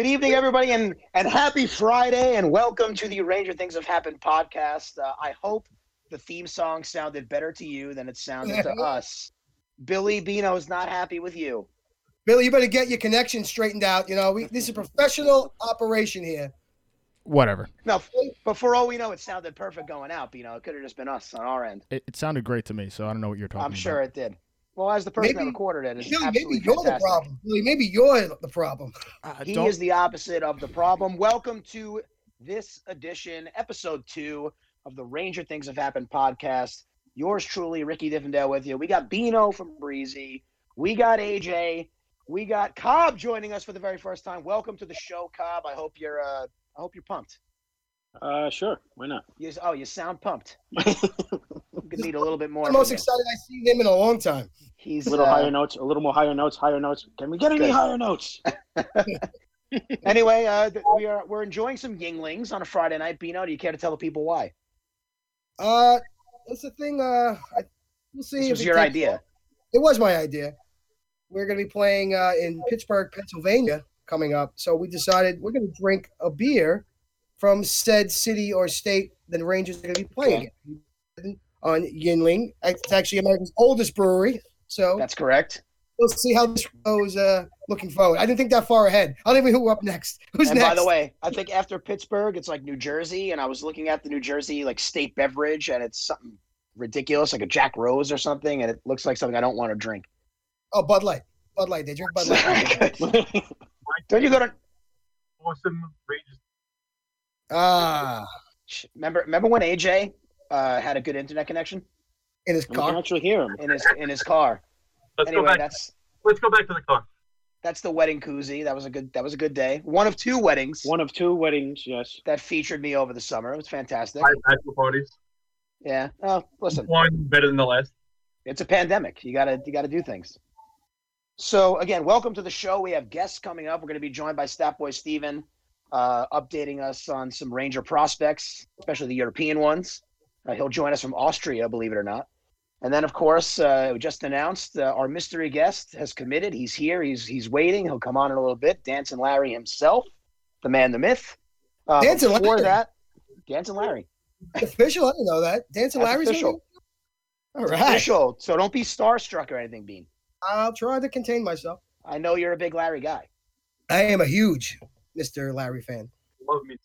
Good evening, everybody, and and happy Friday, and welcome to the Ranger Things Have Happened podcast. Uh, I hope the theme song sounded better to you than it sounded to us. Billy Bino is not happy with you. Billy, you better get your connection straightened out. You know, we, this is a professional operation here. Whatever. No, but for all we know, it sounded perfect going out. you know it could have just been us on our end. It, it sounded great to me, so I don't know what you're talking I'm about. sure it did. Well, as the person that Maybe- recorded it, it's Billy, maybe you're the problem. Billy, maybe you're the problem. Uh, He don't- is the opposite of the problem. Welcome to this edition, episode two of the Ranger Things Have Happened podcast. Yours truly, Ricky Diffendale, with you. We got Bino from Breezy. We got AJ. We got Cobb joining us for the very first time. Welcome to the show, Cobb. I hope you're. Uh, I hope you're pumped. Uh, sure. Why not? You, oh, you sound pumped. You could need a little bit more. I'm the most from excited I've seen him in a long time. He's A little uh, higher notes. A little more higher notes. Higher notes. Can we get any Good. higher notes? Anyway, uh, we are we're enjoying some Yuenglings on a Friday night. Bino, do you care to tell the people why? Uh, that's the thing. Uh, I, we'll see. This was it your takes idea. off. It was my idea. We're going to be playing uh, in Pittsburgh, Pennsylvania, coming up. So we decided we're going to drink a beer from said city or state. The Rangers are going to be playing it on Yuengling. It's actually America's oldest brewery. So That's correct. we'll see how this goes. Uh, looking forward. I didn't think that far ahead. I don't even know who up next. Who's and next? by the way, I think after Pittsburgh, it's like New Jersey, and I was looking at the New Jersey like state beverage, and it's something ridiculous, like a Jack Rose or something, and it looks like something I don't want to drink. oh, Bud Light. Bud Light. They drink Bud Light. don't you go to? awesome Rangers. ah, Remember, remember when AJ uh, had a good internet connection in his we can car. actually hear him. in his in his car? Let's anyway, go back. that's Let's go back to the car. that's the wedding koozie. That was a good that was a good day. One of two weddings One of two weddings. Yes. that featured me over the summer. It was fantastic. Five bachelor parties. Yeah. Oh, listen. One better than the last. it's a pandemic. You gotta you gotta do things. So again, welcome to the show. We have guests coming up. We're going to be joined by Statboy Steven, uh, updating us on some Ranger prospects, especially the European ones. Uh, he'll join us from Austria, believe it or not. And then, of course, uh, we just announced uh, our mystery guest has committed. He's here. He's he's waiting. He'll come on in a little bit. Dancing Larry himself, the man, the myth. Uh, Dancing before Larry? that, Dancing Larry. Official? I didn't know that. Dancing That's Larry's official. All It's right. official. So don't be starstruck or anything, Bean. I'll try to contain myself. I know you're a big Larry guy. I am a huge Mr. Larry fan. Love me.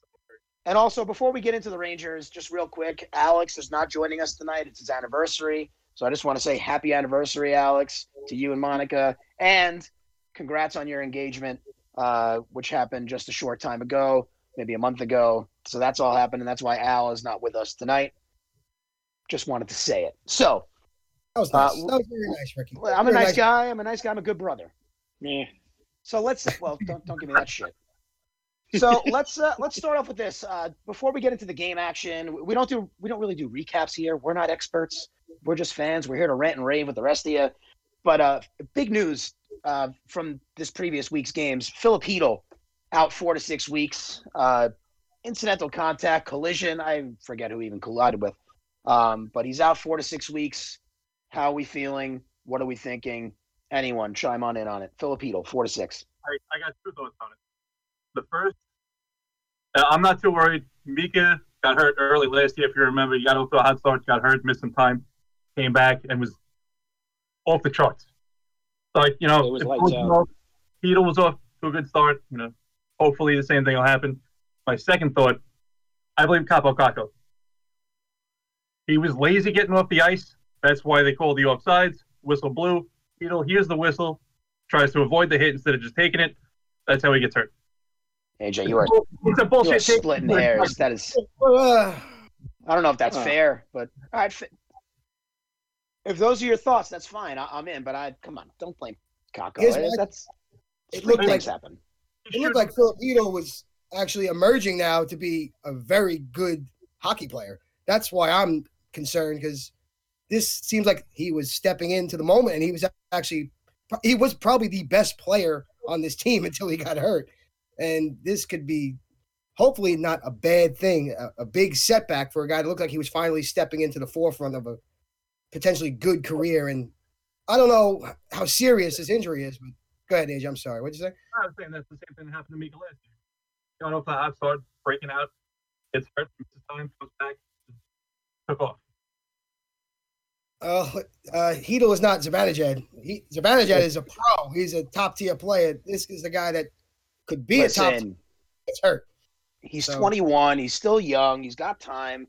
And also, before we get into the Rangers, just real quick, Alex is not joining us tonight. It's his anniversary. So I just want to say happy anniversary, Alex, to you and Monica. And congrats on your engagement, uh, which happened just a short time ago, maybe a month ago. So that's all happened. And that's why Al is not with us tonight. Just wanted to say it. So That was Uh, nice. that was very nice, Ricky. I'm a Very nice guy. I'm a nice guy. I'm a good brother. Yeah. So let's well, don't don't give me that shit. So let's uh, let's start off with this. Uh, before we get into the game action, we don't do we don't really do recaps here. We're not experts. We're just fans. We're here to rant and rave with the rest of you. But uh, big news uh, from this previous week's games: Filip Chytil out four to six weeks. Uh, incidental contact, collision. I forget who he even collided with. Um, but he's out four to six weeks. How are we feeling? What are we thinking? Anyone chime on in on it? Filip Chytil, four to six. I, I got two thoughts on it. The first, uh, I'm not too worried. Mika got hurt early last year, if you remember. He got off to a hot start, got hurt, missed some time, came back, and was off the charts. So, like, you know, It was Chytil was off to a good start. You know, hopefully the same thing will happen. My second thought, I believe Kaapo Kakko. He was lazy getting off the ice. That's why they called the offsides. Whistle blew. Chytil hears the whistle, tries to avoid the hit instead of just taking it. That's how he gets hurt. AJ, you are, It's a you bullshit are take. splitting hairs. That is, I don't know if that's Uh. fair, but all right. fi- If those are your thoughts, that's fine. I, I'm in. But I come on, don't blame Kakko. Here's Eh, That's it looked like things happen. it looked like Filip Chytil was actually emerging now to be a very good hockey player. That's why I'm concerned because this seems like he was stepping into the moment, and he was actually he was probably the best player on this team until he got hurt. And this could be hopefully not a bad thing, a, a big setback for a guy to look like he was finally stepping into the forefront of a potentially good career. And I don't know how serious this injury is, but Go ahead, Age. I'm sorry. What'd you say? I was saying that's the same thing that happened to Mika last year. Going off the hot start, breaking out, gets hurt, misses time, comes back, took off. Uh, uh, Chytil is not Zibanejad. He, Zibanejad is a pro. He's a top tier player. This is the guy that could be a top. Listen, Gets hurt. he's So- 21. He's still young. He's got time.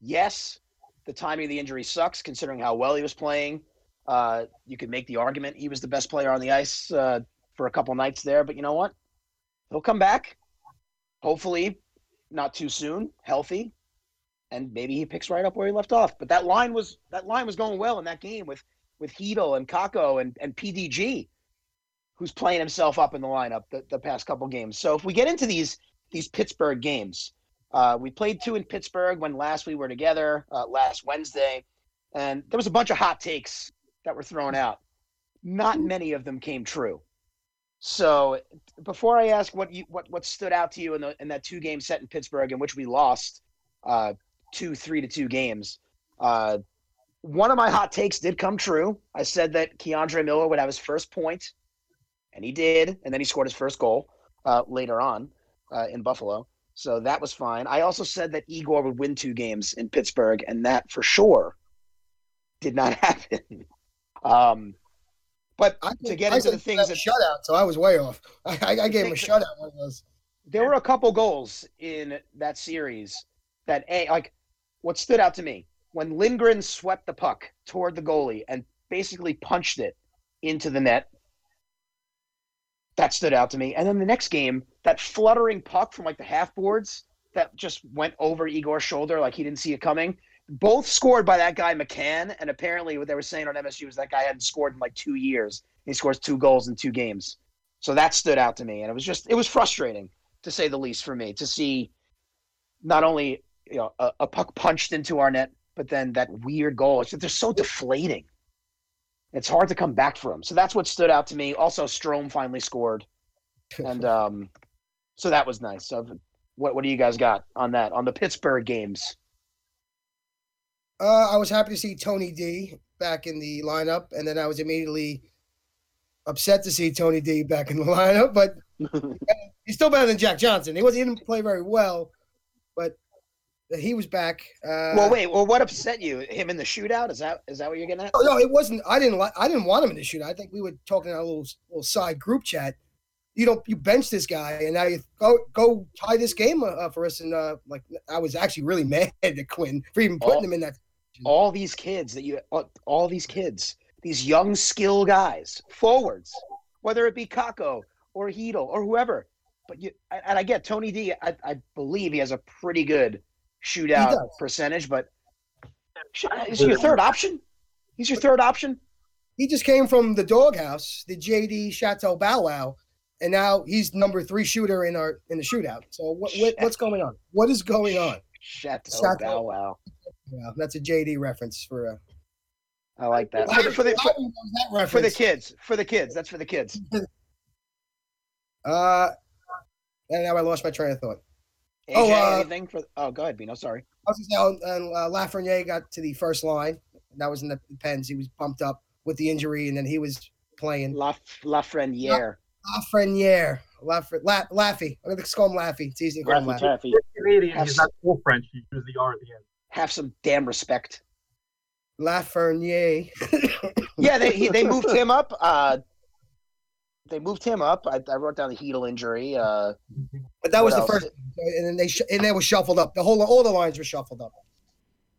Yes, the timing of the injury sucks considering how well he was playing. Uh, you could make the argument he was the best player on the ice uh, for a couple nights there, but you know what? He'll come back. Hopefully, not too soon, healthy, and maybe he picks right up where he left off. But that line was that line was going well in that game with with Chytil and Kakko and and PDG, who's playing himself up in the lineup the, the past couple games. So if we get into these these Pittsburgh games, uh, we played two in Pittsburgh when last we were together uh, last Wednesday, and there was a bunch of hot takes that were thrown out. Not many of them came true. So before I ask what you what what stood out to you in the in that two game set in Pittsburgh in which we lost uh, two three to two games, uh, one of my hot takes did come true. I said that K'Andre Miller would have his first point, and he did, and then he scored his first goal uh, later on uh, in Buffalo. So that was fine. I also said that Igor would win two games in Pittsburgh, and that for sure did not happen. um, but I to get I into the things that that shutout, so I was way off. I, I, gave him a shutout. One of those. there were a couple goals in that series that a like what stood out to me when Lindgren swept the puck toward the goalie and basically punched it into the net. That stood out to me. And then the next game, that fluttering puck from like the half boards that just went over Igor's shoulder like he didn't see it coming. Both scored by that guy McCann, and apparently what they were saying on MSG was that guy hadn't scored in like two years. He scores two goals in two games. So that stood out to me, and it was just it was frustrating to say the least for me to see not only you know a, a puck punched into our net, but then that weird goal. It's they're so deflating. It's hard to come back from. So that's what stood out to me. Also, Strome finally scored, and um, so that was nice. So, what what do you guys got on that on the Pittsburgh games? Uh, I was happy to see Tony D back in the lineup, and then I was immediately upset to see Tony D back in the lineup. But he's still better than Jack Johnson. He was he didn't play very well, but he was back. Uh, well, wait. Well, what upset you? Him in the shootout? Is that is that what you're getting at? Oh, no, it wasn't. I didn't. Li- I didn't want him in the shoot. I think we were talking in a little little side group chat. You don't. You bench this guy, and now you go go tie this game uh, for us. And uh, like, I was actually really mad at Quinn for even putting Oh. him in that. all these kids that you all- all these kids these young skill guys forwards whether it be Kakko or Chytil or whoever but you and I get Tony D I, I believe he has a pretty good shootout percentage but is he your third option he's your third option He just came from the doghouse, the JD Chateau Bow Wow, and now he's number three shooter in our in the shootout. So what, what what's going on? What is going on? Chateau Chateau. Bow Wow Yeah, that's a JD reference for. Uh, I like that for the, for the, for, that for the kids for the kids that's for the kids Uh, and now I lost my train of thought. AJ, Oh, uh, anything for oh go ahead Bino sorry I was gonna say, oh, and uh, Lafreniere got to the first line. That was in the Pens. He was bumped up with the injury, and then he was playing. La Lafreniere Lafreniere, Lafre, La, Laffy. I'm gonna call him Laffy. It's easy to call him Raffy Laffy. Taffy. Canadian, Have he's some- not full French. He uses the R at the end. have some damn respect Lafreniere. Yeah, they he, they moved him up. Uh, they moved him up. I, I wrote down the Chytil injury. Uh, But that was the else? first, and then they sh- and they were shuffled up. The whole all the lines were shuffled up.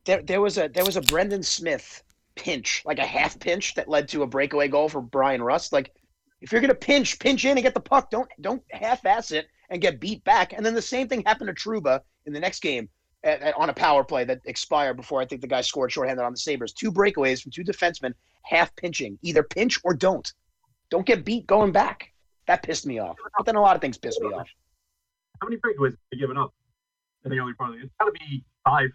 there there was a there was a Brendan Smith pinch, like a half pinch that led to a breakaway goal for Bryan Rust. Like, if you're gonna pinch, pinch in and get the puck. Don't don't half-ass it and get beat back. And then the same thing happened to Trouba in the next game at, at- on a power play that expired before I think the guy scored shorthanded on the Sabres. Two breakaways from two defensemen, half pinching. Either pinch or don't. Don't get beat going back. That pissed me off. But then a lot of things pissed me off. How many breakaways have they given up in the early part of the It's got to be five.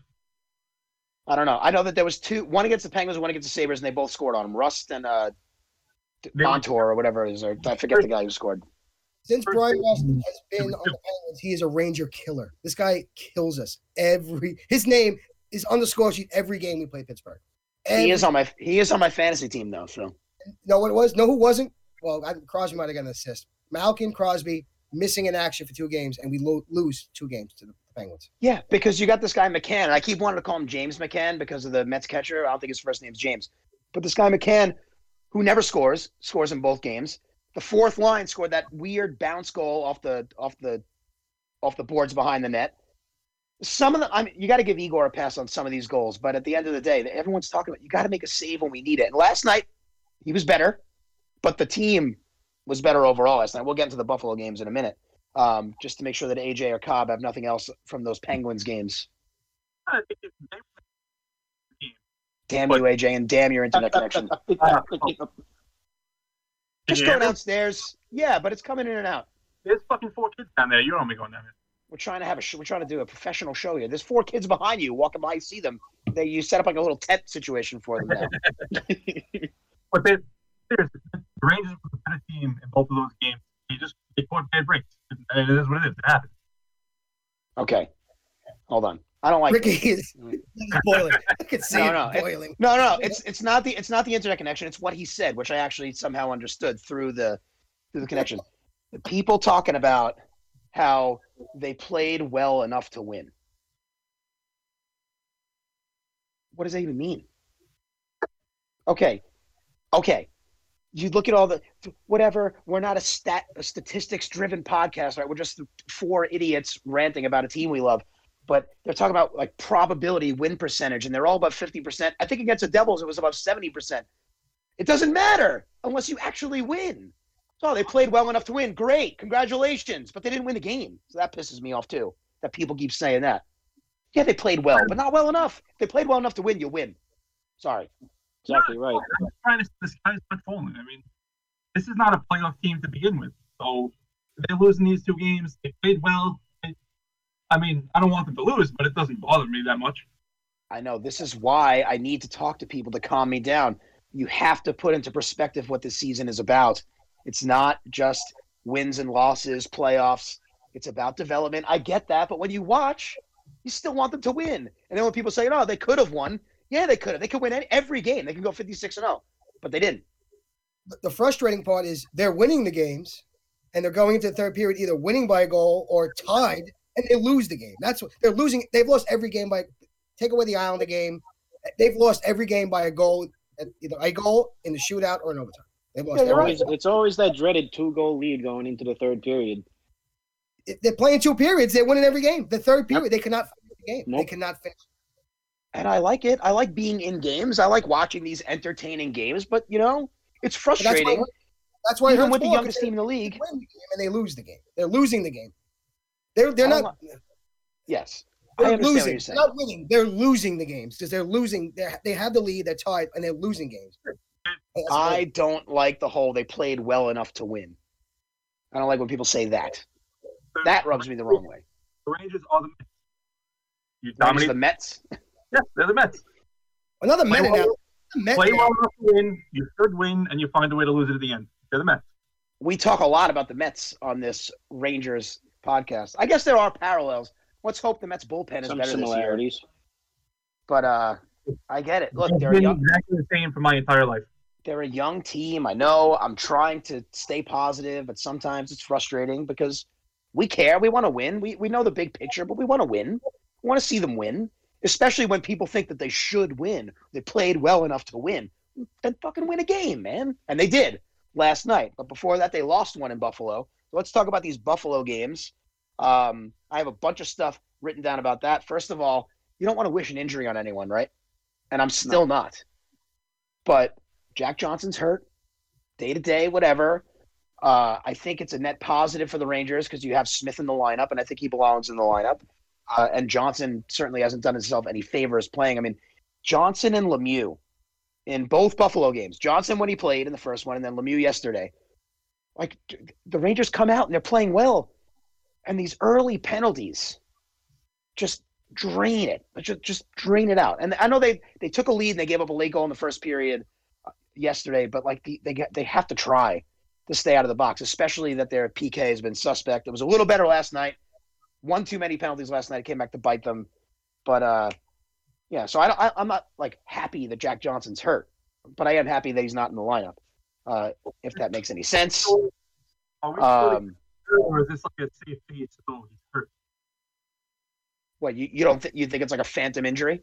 I don't know. I know that there was two, one against the Penguins, one against the Sabres, and they both scored on him. Rust and uh, They- Montour or whatever it is. Or I forget the guy who scored. Since Bryan Rust has been on the Penguins, he is a Ranger killer. This guy kills us every. His name is on the score sheet every game we play Pittsburgh. He is on my he is on my fantasy team though. So know what it was? Know who wasn't? Well, I, Crosby might have gotten an assist. Malkin, Crosby missing in action for two games, and we lo- lose two games to the Penguins. Yeah, because you got this guy McCann. I keep wanting to call him James McCann because of the Mets catcher. I don't think his first name's James. But this guy McCann, who never scores, scores in both games. The fourth line scored that weird bounce goal off the off the off the boards behind the net. Some of the, I mean, you got to give Igor a pass on some of these goals, but at the end of the day, everyone's talking about you got to make a save when we need it. And last night, he was better, but the team was better overall last night. We'll get into the Buffalo games in a minute, um, just to make sure that AJ or Cobb have nothing else from those Penguins games. I think if they- Damn you, AJ, and damn your internet connection. Just Can go hear downstairs. Yeah, but it's coming in and out. There's fucking four kids down there. You don't be going down there. We're trying to have a sh- we're trying to do a professional show here. There's four kids behind you walking by. You see them. They you set up like a little tent situation for them now. But they, seriously, the Rangers were the better team in both of those games. They just they caught bad breaks. And it is what it is. It happens. okay, hold on. I don't like. Ricky is boiling. I can see No, no, it- boiling. No, no, it's it's not the it's not the internet connection. It's what he said, which I actually somehow understood through the through the connection. The people talking about how they played well enough to win. What does that even mean? Okay, okay. You look at all the whatever. We're not a stat a statistics driven podcast, right? We're just four idiots ranting about a team we love but they're talking about like probability win percentage, and they're all about 50%. I think against the Devils, it was about 70%. It doesn't matter unless you actually win. So they played well enough to win. Great. Congratulations. But they didn't win the game. So that pisses me off too, that people keep saying that. Yeah, they played well, but not well enough. If they played well enough to win, you win. Sorry. Exactly right. I'm trying to not falling. I mean, this is not a playoff team to begin with. So they're losing these two games. They played well. I mean, I don't want them to lose, but it doesn't bother me that much. I know this is why I need to talk to people to calm me down. You have to put into perspective what this season is about. It's not just wins and losses, playoffs. It's about development. I get that, but when you watch, you still want them to win. And then when people say, "Oh, they could have won," yeah, they could have. They could win any, every game. They can go fifty-six and zero, but they didn't. The frustrating part is they're winning the games, and they're going into the third period either winning by a goal or tied, and they lose the game. That's what they're losing. They've lost every game by. Take away the Islander game, they've lost every game by a goal, either a goal in the shootout or an overtime. They've lost Yeah, you're every right. Always, it's always that dreaded two goal lead going into the third period. they're playing two periods. They're winning every game. The third period, they cannot finish the game. They cannot finish. And I like it. I like being in games. I like watching these entertaining games. But you know, it's But That's why. frustrating. That's why it Even with the youngest team in the they league. win the game and they lose the game. They're losing the game. They're they're don't not. Yes, I They're understand what losing. you're. They're not winning. They're losing the games because they're losing. They they have the lead. They're tied and they're losing games. That's I what- don't like the whole they played well enough to win. I don't like when people say that. That rubs me the wrong way. The Rangers are the Mets. You dominate. the Mets. yeah, they're the Mets. another Play Met well, now. Met play well enough to win. You should win, and you find a way to lose it at the end. They're the Mets. We talk a lot about the Mets on this Rangers podcast. I guess there are parallels. Let's hope the Mets bullpen is Some better this year. similarities. But uh, I get it. Look, It's they're a been young, exactly the same for my entire life. they're a young team. I know. I'm trying to stay positive, but sometimes it's frustrating because we care. We want to win. We we know the big picture, but we want to win. We want to see them win, especially when people think that they should win. They played well enough to win. Then fucking win a game, man. And they did last night. But before that, they lost one in Buffalo. So let's talk about these Buffalo games. Um, I have a bunch of stuff written down about that. First of all, you don't want to wish an injury on anyone, right? And I'm still not. But Jack Johnson's hurt, day to day, whatever. Uh, I think it's a net positive for the Rangers because you have Smith in the lineup, and I think he belongs in the lineup. Uh, and Johnson certainly hasn't done himself any favors playing. I mean, Johnson and Lemieux in both Buffalo games. Johnson when he played in the first one, and then Lemieux yesterday. Like the Rangers come out and they're playing well, and these early penalties just drain it. Just just drain it out. And I know they they took a lead and they gave up a late goal in the first period uh, yesterday, but like the, they get they have to try to stay out of the box, especially that their PK has been suspect. It was a little better last night. One too many penalties last night. It came back to bite them, but uh, yeah. So I, don't- I I'm not like happy that Jack Johnson's hurt, but I am happy that he's not in the lineup. uh, if that makes any sense. Um, or is this like a safety? So he's hurt. what you, you don't th- you think it's like a phantom injury?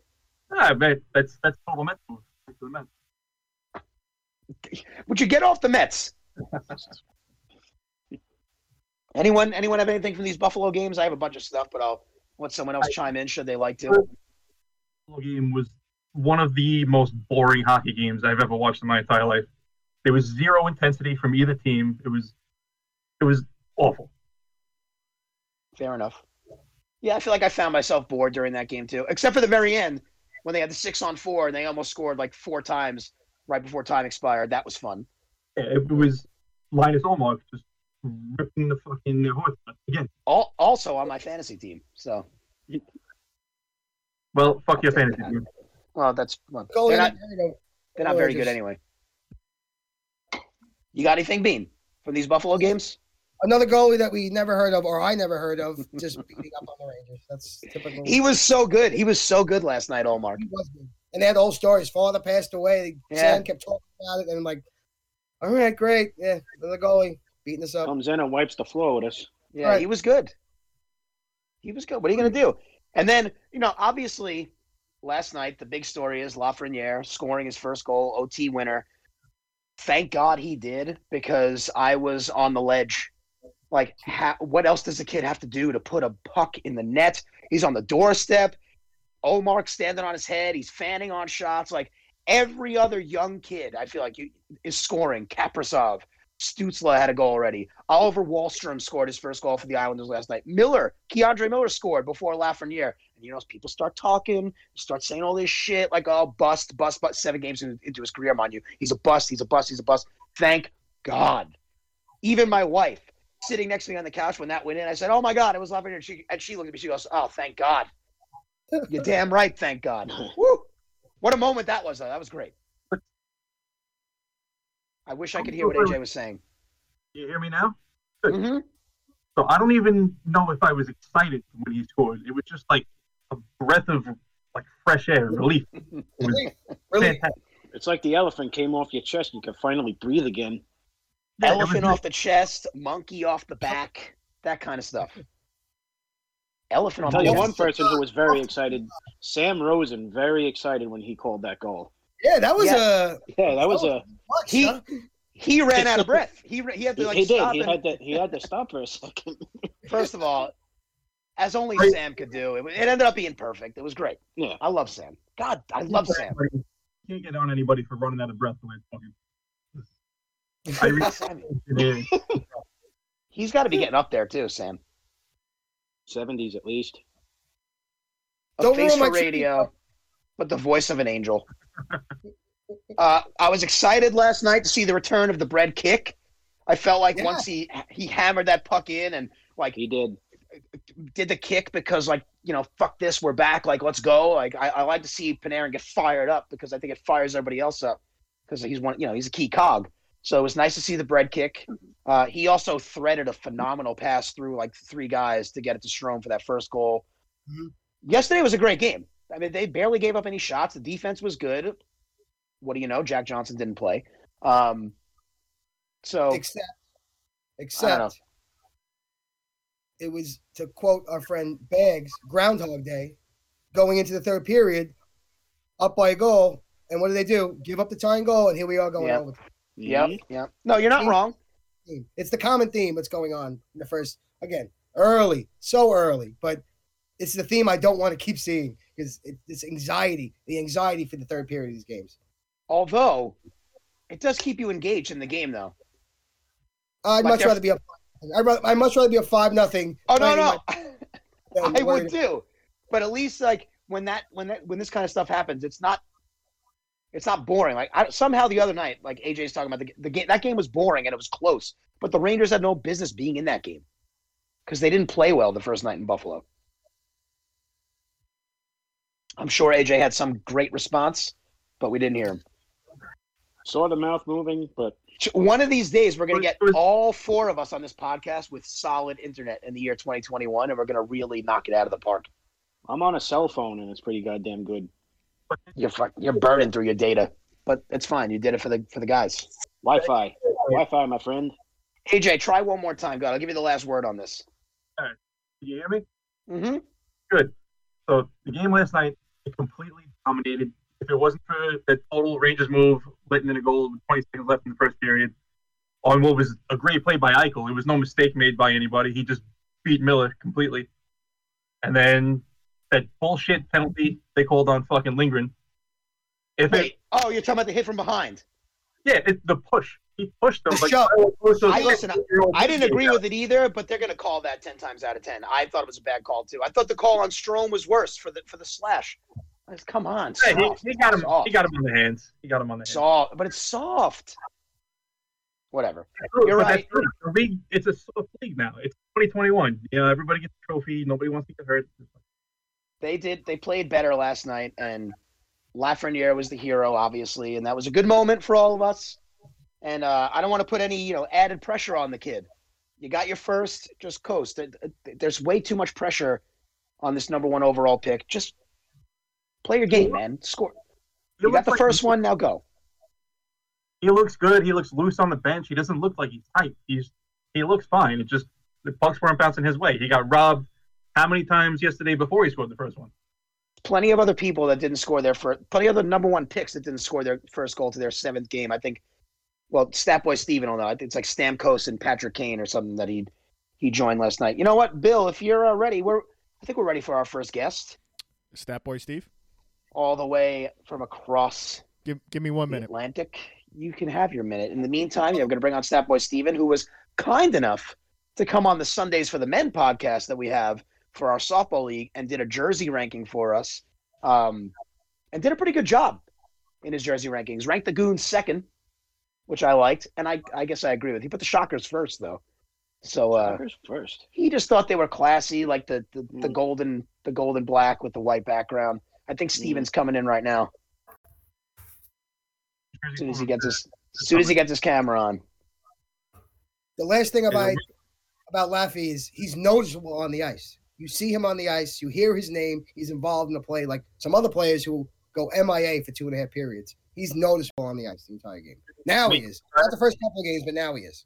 Ah, man, that's that's total mental. Back to the Mets. Would you get off the Mets? anyone anyone have anything from these Buffalo games? I have a bunch of stuff, but I'll let someone else chime in should they like to. Buffalo game was one of the most boring hockey games I've ever watched in my entire life. There was zero intensity from either team. It was it was awful. Fair enough. Yeah, I feel like I found myself bored during that game too, except for the very end when they had the six on four and they almost scored like four times right before time expired. That was fun. It was Linus Ullmark just ripping the fucking horse again. All, also on my fantasy team. So, Well, fuck your fantasy team. well, that's well, Goalie they're not that they're not Or very good anyway. You got anything, Bean, from these Buffalo games? Another goalie that we never heard of, or I never heard of, just beating up on the Rangers. That's typical. He was so good. He was so good last night, Ullmark. He was good. And they had the whole story. His father passed away. Yeah. Sam kept talking about it, and I'm like, all right, great. Yeah, another goalie beating us up. Comes in and wipes the floor with us. Yeah, Right. he was good. He was good. What are you going to do? And then, you know, obviously, last night, the big story is Lafreniere scoring his first goal, OT winner. Thank God he did because I was on the ledge. Like, ha- what else does a kid have to do to put a puck in the net? He's on the doorstep. Omar standing on his head. He's fanning on shots. Like every other young kid, I feel like you, is scoring. Kaprizov, Stützle had a goal already. Oliver Wahlstrom scored his first goal for the Islanders last night. Miller, K'Andre Miller scored before Lafreniere. And you know, people start talking, start saying all this shit like, oh, bust, bust, bust. Seven games into his career, mind you. He's a bust, he's a bust, he's a bust. Thank God. Even my wife, sitting next to me on the couch when that went in, I said, oh my God, it was Lafreniere. And she, and she looked at me, she goes, oh, thank God. You're damn right, thank God. Woo! What a moment that was, though. That was great. I wish I could hear what AJ was saying. You hear me now? hmm So I don't even know if I was excited when he scored. It was just like a breath of like fresh air, relief. It Really, really. It's like the elephant came off your chest. You can finally breathe again. Yeah, Elephant off the chest, monkey off the back, that kind of stuff. Elephant I'll off tell the you chest. one person who was very excited. Sam Rosen, very excited when he called that goal. Yeah, that was Yeah. a Yeah, that was a. much, He- huh? He ran out of breath. He he had to like he did. stop. He and- had to. He had to stop for a second. First of all, as only Right. Sam could do, it, it ended up being perfect. It was great. Yeah. I love Sam. God, I love Sam. Can't get on anybody for running out of breath the way it's fucking. I reached Sam. it. He's got to be getting up there too, Sam. Seventies at least. A Don't face for my tribute, radio, but the voice of an angel. Uh, I was excited last night to see the return of the bread kick. I felt like Yeah. once he he hammered that puck in and like He did. did the kick because like you know fuck this we're back like let's go like I, I like to see Panarin get fired up because I think it fires everybody else up because he's one you know he's a key cog so it was nice to see the bread kick uh, he also threaded a phenomenal pass through like three guys to get it to Strome for that first goal Mhm. yesterday was a great game I mean they barely gave up any shots the defense was good what do you know Jack Johnson didn't play um, so except I don't know. except it was to quote our friend Bags, Groundhog Day, going into the third period, up by a goal, and what do they do? Give up the tying goal, and here we are going Yeah. over. yeah Mhm. yeah no you're not wrong It's the common theme that's going on in the first again early, so early, but it's the theme I don't want to keep seeing because it, it's anxiety, the anxiety for the third period of these games. although it does keep you engaged in the game though I'd Like much rather be a. I'd, rather, I'd much rather be a five nothing. Oh no, no, I I would too. But at least like when that when that when this kind of stuff happens, it's not it's not boring. Like I, somehow the other night, like AJ's talking about the the game. That game was boring and it was close, but the Rangers had no business being in that game because they didn't play well the first night in Buffalo. I'm sure AJ had some great response, but we didn't hear him. Saw the mouth moving, but One of these days, we're going to get all four of us on this podcast with solid internet in the year 2021, and we're going to really knock it out of the park. I'm on a cell phone and it's pretty goddamn good. You're you're burning through your data. but it's fine. You did it for the for the guys. Wi-Fi, Wi-Fi, my friend. AJ, try one more time. God, I'll give you the last word on this. All right. Can you hear me? Mm-hmm. Good. So the game last night, it completely dominated. If it wasn't for the total Rangers move, letting in a goal with 20 seconds left in the first period, on what was a great play by Eichel, it was no mistake made by anybody. He just beat Miller completely. And then that bullshit penalty they called on fucking Lindgren. If it, Wait. Oh, you're talking about the hit from behind. yeah, it's the push. He pushed them. The shove. I- listen, I didn't agree with it either, but they're going to call that ten times out of ten. I thought it was a bad call too. I thought the call on Strome was worse for the for the slash. Like, Come on, Yeah, he, he got him. soft, He got him on the hands. He got him on the hands. soft, but it's soft. Whatever. True, You're right. true. The league, it's a soft league now. It's 2021. You know, everybody gets a trophy. Nobody wants to get hurt. They did. They played better last night, and Lafreniere was the hero, obviously, and that was a good moment for all of us. And uh, I don't want to put any, you know, added pressure on the kid. You got your first, just coast. There's way too much pressure on this number one overall pick. Just play your game, man. Score. You got the first one. Now go. He looks good. He looks loose on the bench. He doesn't look like he's tight. He's he looks fine. It just the pucks weren't bouncing his way. He got robbed how many times yesterday before he scored the first one? Plenty of other people that didn't score their first. Plenty of other number one picks that didn't score their first goal to their seventh game. I think. Well, Statboy Steven will know. I think it's like Stamkos and Patrick Kane or something that he he joined last night. You know what, Bill? If you're uh, ready, we're I think we're ready for our first guest. Stat boy Steve, all the way from across give give me one minute. Atlantic. You can have your minute. In the meantime, yeah, I'm going to bring on Stat Boy Steven, who was kind enough to come on the Sundays for the Men podcast that we have for our softball league and did a jersey ranking for us, um, and did a pretty good job in his jersey rankings. Ranked the Goons second, which I liked, and I, I guess I agree with. He put the Shockers first, though. So uh, First, first. he just thought they were classy, like the the, the Mm. golden the golden black with the white background. I think Steven's coming in right now. As soon as he gets his as soon as he gets his camera on. The last thing about about Laffy is he's noticeable on the ice. You see him on the ice, you hear his name, he's involved in the play, like some other players who go MIA for two and a half periods. He's noticeable on the ice the entire game. Now he is. Not the first couple of games, but now he is.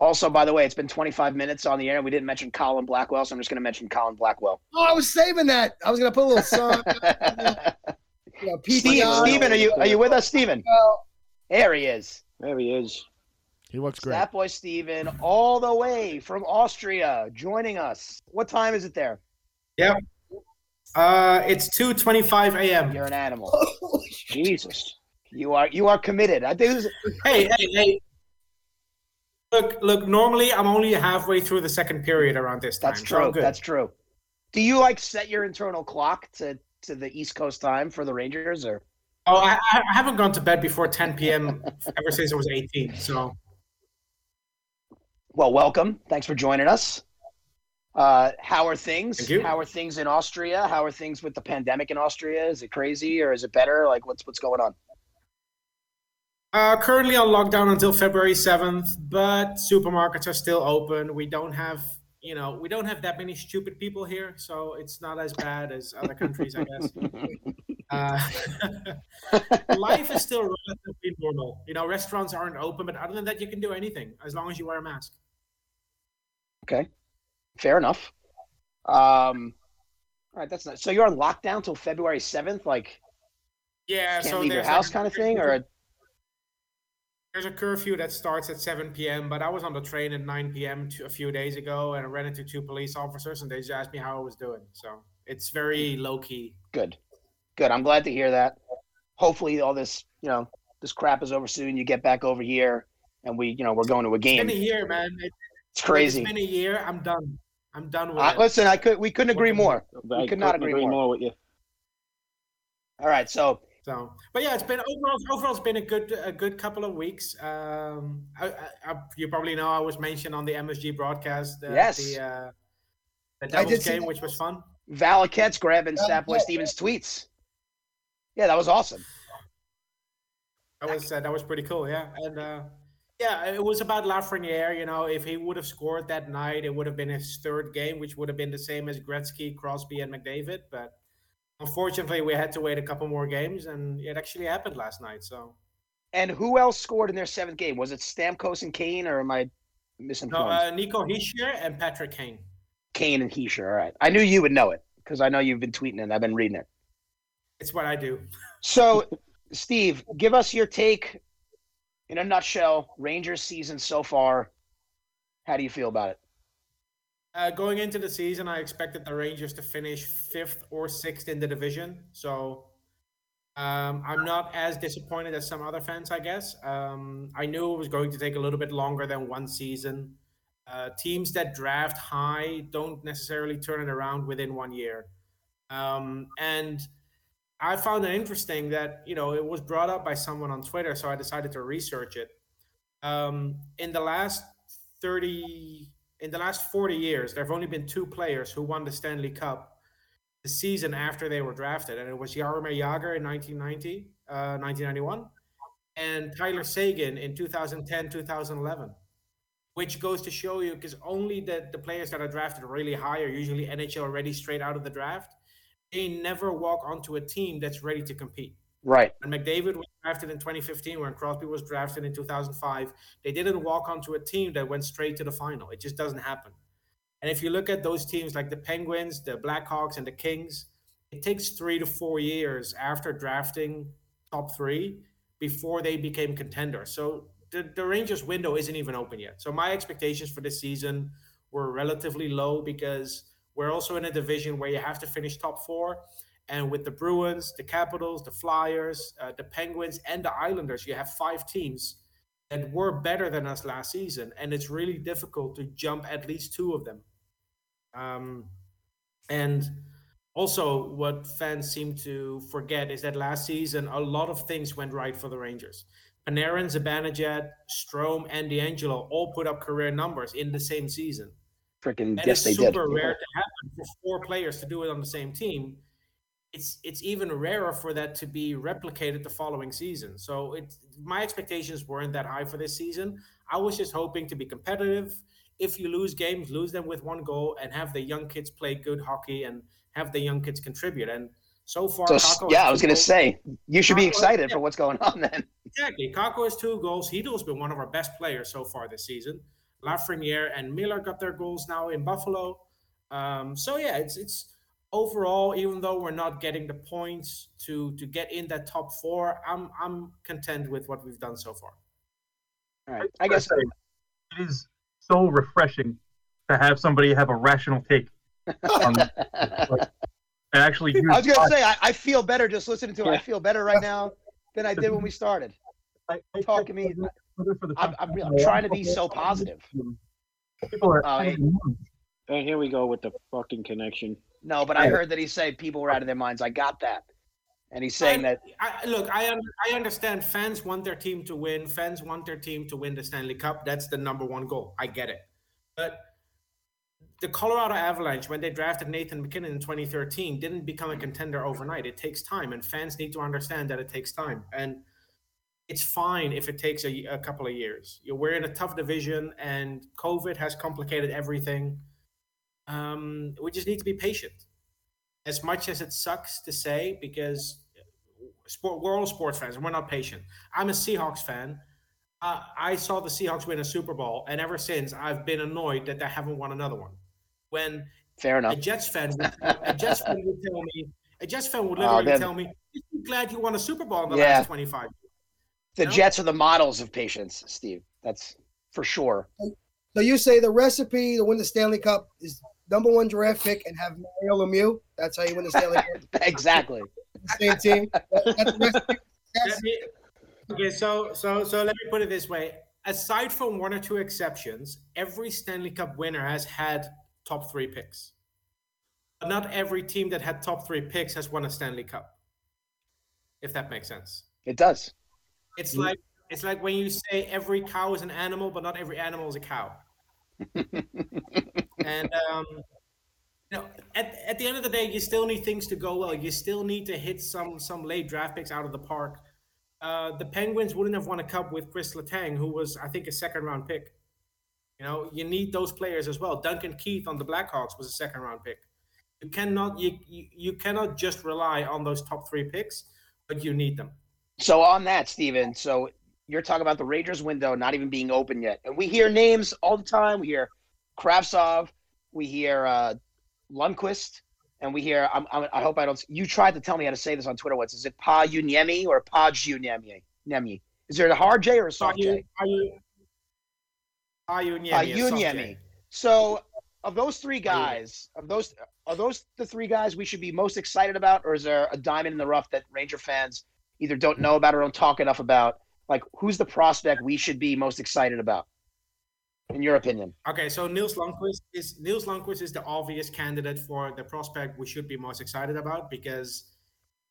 Also, by the way, it's been 25 minutes on the air. and We didn't mention Colin Blackwell, so I'm just going to mention Colin Blackwell. Oh, I was saving that. I was gonna put a little song. You know, Steve, Steven, are you are you with us, Steven? There he is. There he is. He looks great. That boy Steven, all the way from Austria, joining us. What time is it there? Yep. Uh, it's 2:25 a.m. You're an animal. Jesus, you are you are committed. I think Hey, hey, hey. Look, look. Normally, I'm only halfway through the second period around this time. that's true. good. That's true. Do you like set your internal clock to to the East Coast time for the Rangers, or Oh, I, I haven't gone to bed before 10 p.m. ever since I was 18. So Well, welcome. Thanks for joining us. Uh, how are things? Thank you. How are things in Austria? How are things with the pandemic in Austria? Is it crazy or is it better? Like, what's what's going on? Uh, currently on lockdown until February 7th, but supermarkets are still open. We don't have, you know, we don't have that many stupid people here, so it's not as bad as other countries, I guess. Uh, life is still relatively normal. You know, restaurants aren't open, but other than that, you can do anything as long as you wear a mask. Okay, fair enough. Um, all right, that's not. So you're on lockdown till February seventh. Like, Yeah, can't so leave your house, kind of thing, or There's a curfew that starts at 7 p.m., but I was on the train at 9 p.m. to- a few days ago and I ran into two police officers and they just asked me how I was doing. So it's very low key. good, good. I'm glad to hear that. Hopefully, all this, you know, this crap is over soon. You get back over here, and we, you know, we're going to a game. It's been a year, man. It, It's crazy. It's been a year. I'm done. I'm done with Uh, it. listen, I could we couldn't agree more. I could not couldn't agree more. with you. All right, so So, but yeah, it's been overall. Overall, it's been a good, a good couple of weeks. Um, I, I, I, you probably know I was mentioned on the MSG broadcast. Uh, Yes. The, uh, the I did Devils game, that. which was fun. Valiquette's grabbing Statboy yeah. Stevens tweets. Yeah, that was awesome. That was uh, that was pretty cool, yeah. And uh, yeah, it was about Lafreniere. You know, if he would have scored that night, it would have been his third game, which would have been the same as Gretzky, Crosby, and McDavid. But unfortunately, we had to wait a couple more games, and it actually happened last night. So And who else scored in their seventh game? Was it Stamkos and Kane, or am I no, misinformed? uh, Nico Hischier and Patrick Kane. Kane and Hischier. All right. I knew you would know it because I know you've been tweeting it. I've been reading it. It's what I do. So, Steve, give us your take in a nutshell. Rangers season so far. How do you feel about it? Uh, going into the season, I expected the Rangers to finish fifth or sixth in the division. So um, I'm not as disappointed as some other fans, I guess. Um, I knew it was going to take a little bit longer than one season. Uh, teams that draft high don't necessarily turn it around within one year. Um, and I found it interesting that, you know, it was brought up by someone on Twitter, so I decided to research it. Um, in the last 30, in the last 40 years, there have only been two players who won the Stanley Cup the season after they were drafted, and it was Jaromir Jagr in 1990, uh, 1991, and Tyler Seguin in 2010, 2011. Which goes to show you, because only the, the players that are drafted really high are usually NHL ready straight out of the draft. They never walk onto a team that's ready to compete. Right. When McDavid was drafted in 2015, when Crosby was drafted in 2005, they didn't walk onto a team that went straight to the final. It just doesn't happen. And if you look at those teams like the Penguins, the Blackhawks, and the Kings, it takes three to four years after drafting top three before they became contenders. So the, the Rangers window isn't even open yet. So my expectations for this season were relatively low because we're also in a division where you have to finish top four. And with the Bruins, the Capitals, the Flyers, uh, the Penguins, and the Islanders, you have five teams that were better than us last season. And it's really difficult to jump at least two of them. Um, and also, what fans seem to forget is that last season, a lot of things went right for the Rangers. Panarin, Zibanejad, Strome, and DeAngelo all put up career numbers in the same season. Freaking yes, they did. super rare to happen for four players to do it on the same team. It's it's even rarer for that to be replicated the following season. So it's my expectations weren't that high for this season. I was just hoping to be competitive. If you lose games, lose them with one goal and have the young kids play good hockey and have the young kids contribute. And so far, So, yeah, I was going to say, you should be Kakko- excited yeah. for what's going on then. Exactly. Kakko has two goals. Chytil's been one of our best players so far this season. Lafreniere and Miller got their goals now in Buffalo. Um, so yeah, it's it's overall, even though we're not getting the points to to get in that top four, I'm I'm content with what we've done so far. All right. I guess say, it is so refreshing to have somebody have a rational take. On, and actually, I was going to logic. say, I, I feel better just listening to it. I feel better right now than I did when we started. I, I talk to me. for the I'm, I'm, I'm trying to be so positive. People are Oh, hey. And uh, here we go with the fucking connection. No, but I heard that he said people were out of their minds. I got that. And he's saying that I, look, I un- I understand fans want their team to win. Fans want their team to win the Stanley Cup. That's the number one goal. I get it, but the Colorado Avalanche, when they drafted Nathan MacKinnon in 2013, didn't become a contender overnight. It takes time, and fans need to understand that it takes time. And it's fine if it takes a, a couple of years. You- We're in a tough division, and COVID has complicated everything. Um, we just need to be patient. As much as it sucks to say, because sport, we're all sports fans, and we're not patient. I'm a Seahawks fan. Uh, I saw the Seahawks win a Super Bowl, and ever since, I've been annoyed that they haven't won another one. When fair a enough. Jets fan, would, a Jets fan would tell me, a Jets fan would Oh, literally then- tell me, "I'm glad you won a Super Bowl in the Yeah. last 25 years." The No. Jets are the models of patience, Steve. That's for sure. So you say the recipe to win the Stanley Cup is number one draft pick and have Mario Lemieux. That's how you win the Stanley Cup. exactly. Same team. That- that's the recipe. That's- Let me- okay, so so so let me put it this way: aside from one or two exceptions, every Stanley Cup winner has had top three picks. But not every team that had top three picks has won a Stanley Cup. If that makes sense, It does. it's like it's like when you say every cow is an animal, but not every animal is a cow. and um, you know, at, at the end of the day, you still need things to go well. You still need to hit some some late draft picks out of the park. Uh, the Penguins wouldn't have won a cup with Chris Letang, who was, I think, a second round pick. You know, you need those players as well. Duncan Keith on the Blackhawks was a second round pick. you cannot you, you you cannot just rely on those top three picks, but you need them. So on that, Steven, so you're talking about the Rangers window not even being open yet, and we hear names all the time. We hear Kravtsov, we hear uh, Lundqvist, and we hear. I'm, I'm, i hope I don't. You tried to tell me how to say this on Twitter. What's is it? Pajuniemi or Pajuniemi? Nemi. Is there a hard J or a soft J? Pajuniemi. So of those three guys, of those are those the three guys we should be most excited about, or is there a diamond in the rough that Ranger fans either don't know about or don't talk enough about? Like, who's the prospect we should be most excited about, in your opinion? Okay, so Nils Lundqvist is Nils Lundqvist is the obvious candidate for the prospect we should be most excited about because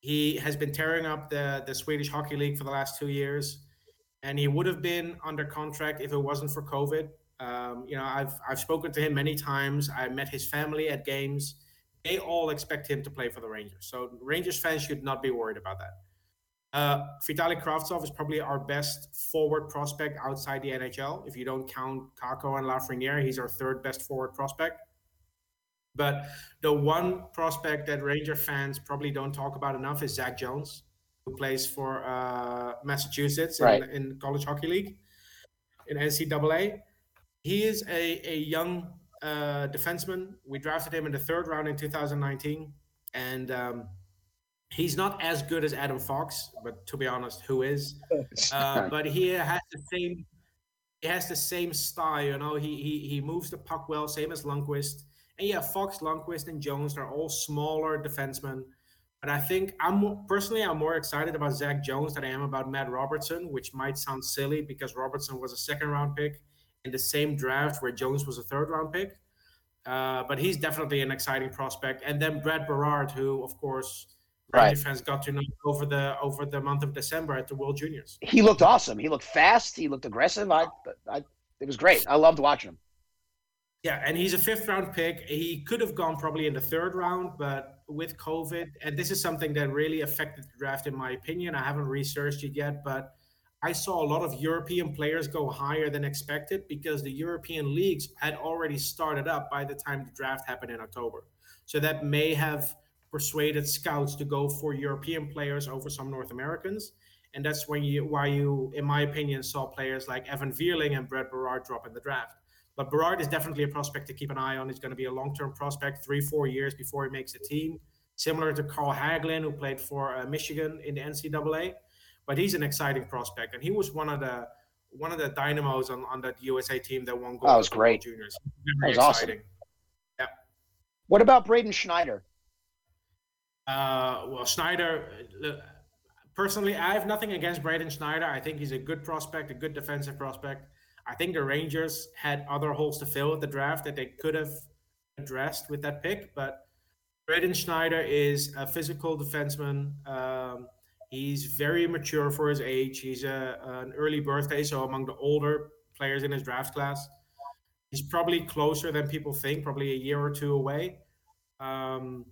he has been tearing up the the Swedish Hockey League for the last two years, and he would have been under contract if it wasn't for COVID. Um, you know, I've I've spoken to him many times. I met his family at games. They all expect him to play for the Rangers. So Rangers fans should not be worried about that. Uh, Vitaly Kravtsov is probably our best forward prospect outside the NHL. If you don't count Kakko and Lafreniere, he's our third best forward prospect. But the one prospect that Ranger fans probably don't talk about enough is Zach Jones, who plays for uh, Massachusetts right. in, in College Hockey League in NCAA. He is a, a young uh, defenseman. We drafted him in the third round in 2019, and um, he's not as good as Adam Fox, but to be honest, who is? Uh, but he has the same. He has the same style, you know. He he he moves the puck well, same as Lundqvist. And yeah, Fox, Lundqvist, and Jones—they're all smaller defensemen. But I think I'm personally I'm more excited about Zach Jones than I am about Matt Robertson, which might sound silly because Robertson was a second round pick in the same draft where Jones was a third round pick. Uh, but he's definitely an exciting prospect. And then Brad Berard, who of course right. fans got to know over the over the month of December at the World Juniors. He looked awesome. He looked fast. He looked aggressive. I, I it was great. I loved watching him. Yeah, and he's a fifth round pick. He could have gone probably in the third round, but with COVID, and this is something that really affected the draft, in my opinion. I haven't researched it yet, but I saw a lot of European players go higher than expected because the European leagues had already started up by the time the draft happened in October. So that may have persuaded scouts to go for European players over some North Americans. And that's when you why you, in my opinion, saw players like Evan Vierling and Brett Berard drop in the draft. But Berard is definitely a prospect to keep an eye on. He's going to be a long-term prospect, three, four years before he makes a team. Similar to Carl Hagelin, who played for uh, Michigan in the NCAA but he's an exciting prospect, and he was one of the one of the dynamos on, on that USA team that won gold. That was great. Juniors. That was exciting. awesome. Yeah. What about Braden Schneider? Uh, well, Schneider. Personally, I have nothing against Braden Schneider. I think he's a good prospect, a good defensive prospect. I think the Rangers had other holes to fill at the draft that they could have addressed with that pick, but Braden Schneider is a physical defenseman. Um, He's very mature for his age. He's a, an early birthday, so among the older players in his draft class, he's probably closer than people think, probably a year or two away. Um,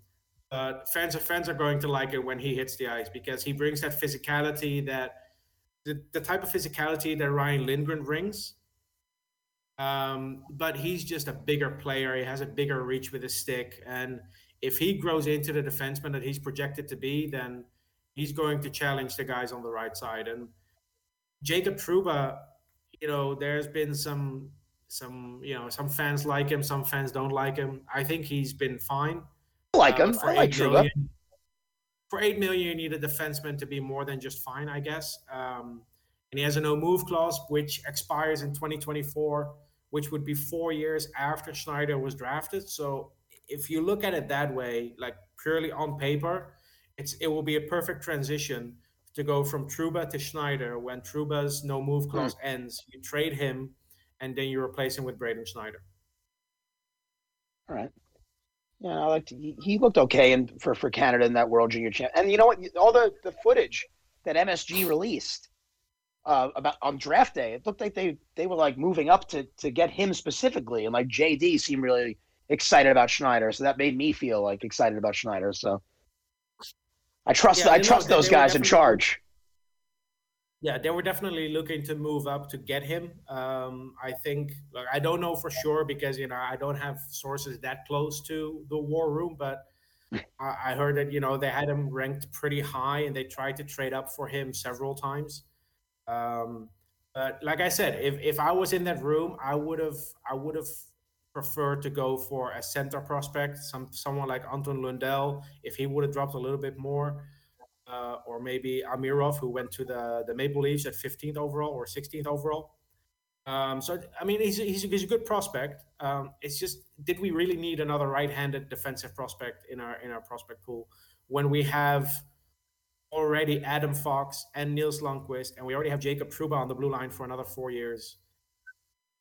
but fans of fans are going to like it when he hits the ice because he brings that physicality that the, the type of physicality that Ryan Lindgren brings. Um, but he's just a bigger player. He has a bigger reach with his stick, and if he grows into the defenseman that he's projected to be, then he's going to challenge the guys on the right side. And Jacob Trouba, you know, there's been some some you know some fans like him, some fans don't like him. I think he's been fine. I like him. Uh, I like. Million, for eight million, you need a defenseman to be more than just fine, I guess. Um, and he has a no move clause, which expires in 2024, which would be four years after Schneider was drafted. So if you look at it that way, like purely on paper, it's it will be a perfect transition to go from Trouba to Schneider when Trouba's no move hmm. clause mm. ends. You trade him, and then you replace him with Braden Schneider. All right. Yeah, I liked. He, he looked okay and for for Canada in that World Junior Champ. And you know what? All the the footage that MSG released uh, about on draft day, it looked like they they were like moving up to to get him specifically, and like JD seemed really excited about Schneider, so that made me feel like excited about Schneider. So I trust. Yeah, I trust those guys in charge. Yeah, they were definitely looking to move up to get him. Um, I think. Look, I don't know for sure because you know I don't have sources that close to the war room, but I, I heard that you know they had him ranked pretty high, and they tried to trade up for him several times. Um, but like I said, if if I was in that room, I would have I would have preferred to go for a center prospect, some someone like Anton Lundell, if he would have dropped a little bit more, uh, or maybe Amirov, who went to the the Maple Leafs at 15th overall or 16th overall. Um, so I mean, he's a, he's a, he's a good prospect. Um, it's just, did we really need another right-handed defensive prospect in our in our prospect pool when we have already Adam Fox and Nils Lundqvist, and we already have Jacob Trouba on the blue line for another four years.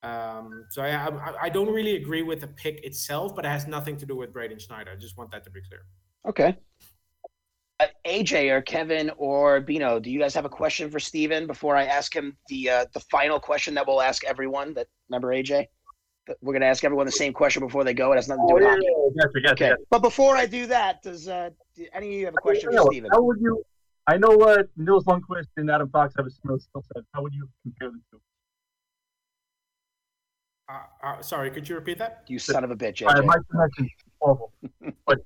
Um, so I, I, I don't really agree with the pick itself, but it has nothing to do with Braden Schneider. I just want that to be clear. Okay. Uh, AJ or Kevin or Bino, do you guys have a question for Steven before I ask him the uh, the final question that we'll ask everyone? That remember AJ? We're gonna ask everyone the same question before they go. It has nothing to do with hockey. Gotcha, gotcha, Okay, gotcha. but before I do that, does uh, do any of you have a question I don't for know, Steven? How would you? I know uh, Nils Lundqvist and Adam Fox have a similar skill set. How would you compare the two? Uh, uh, sorry, could you repeat that? You son of a bitch, All right, AJ. my connection awful, but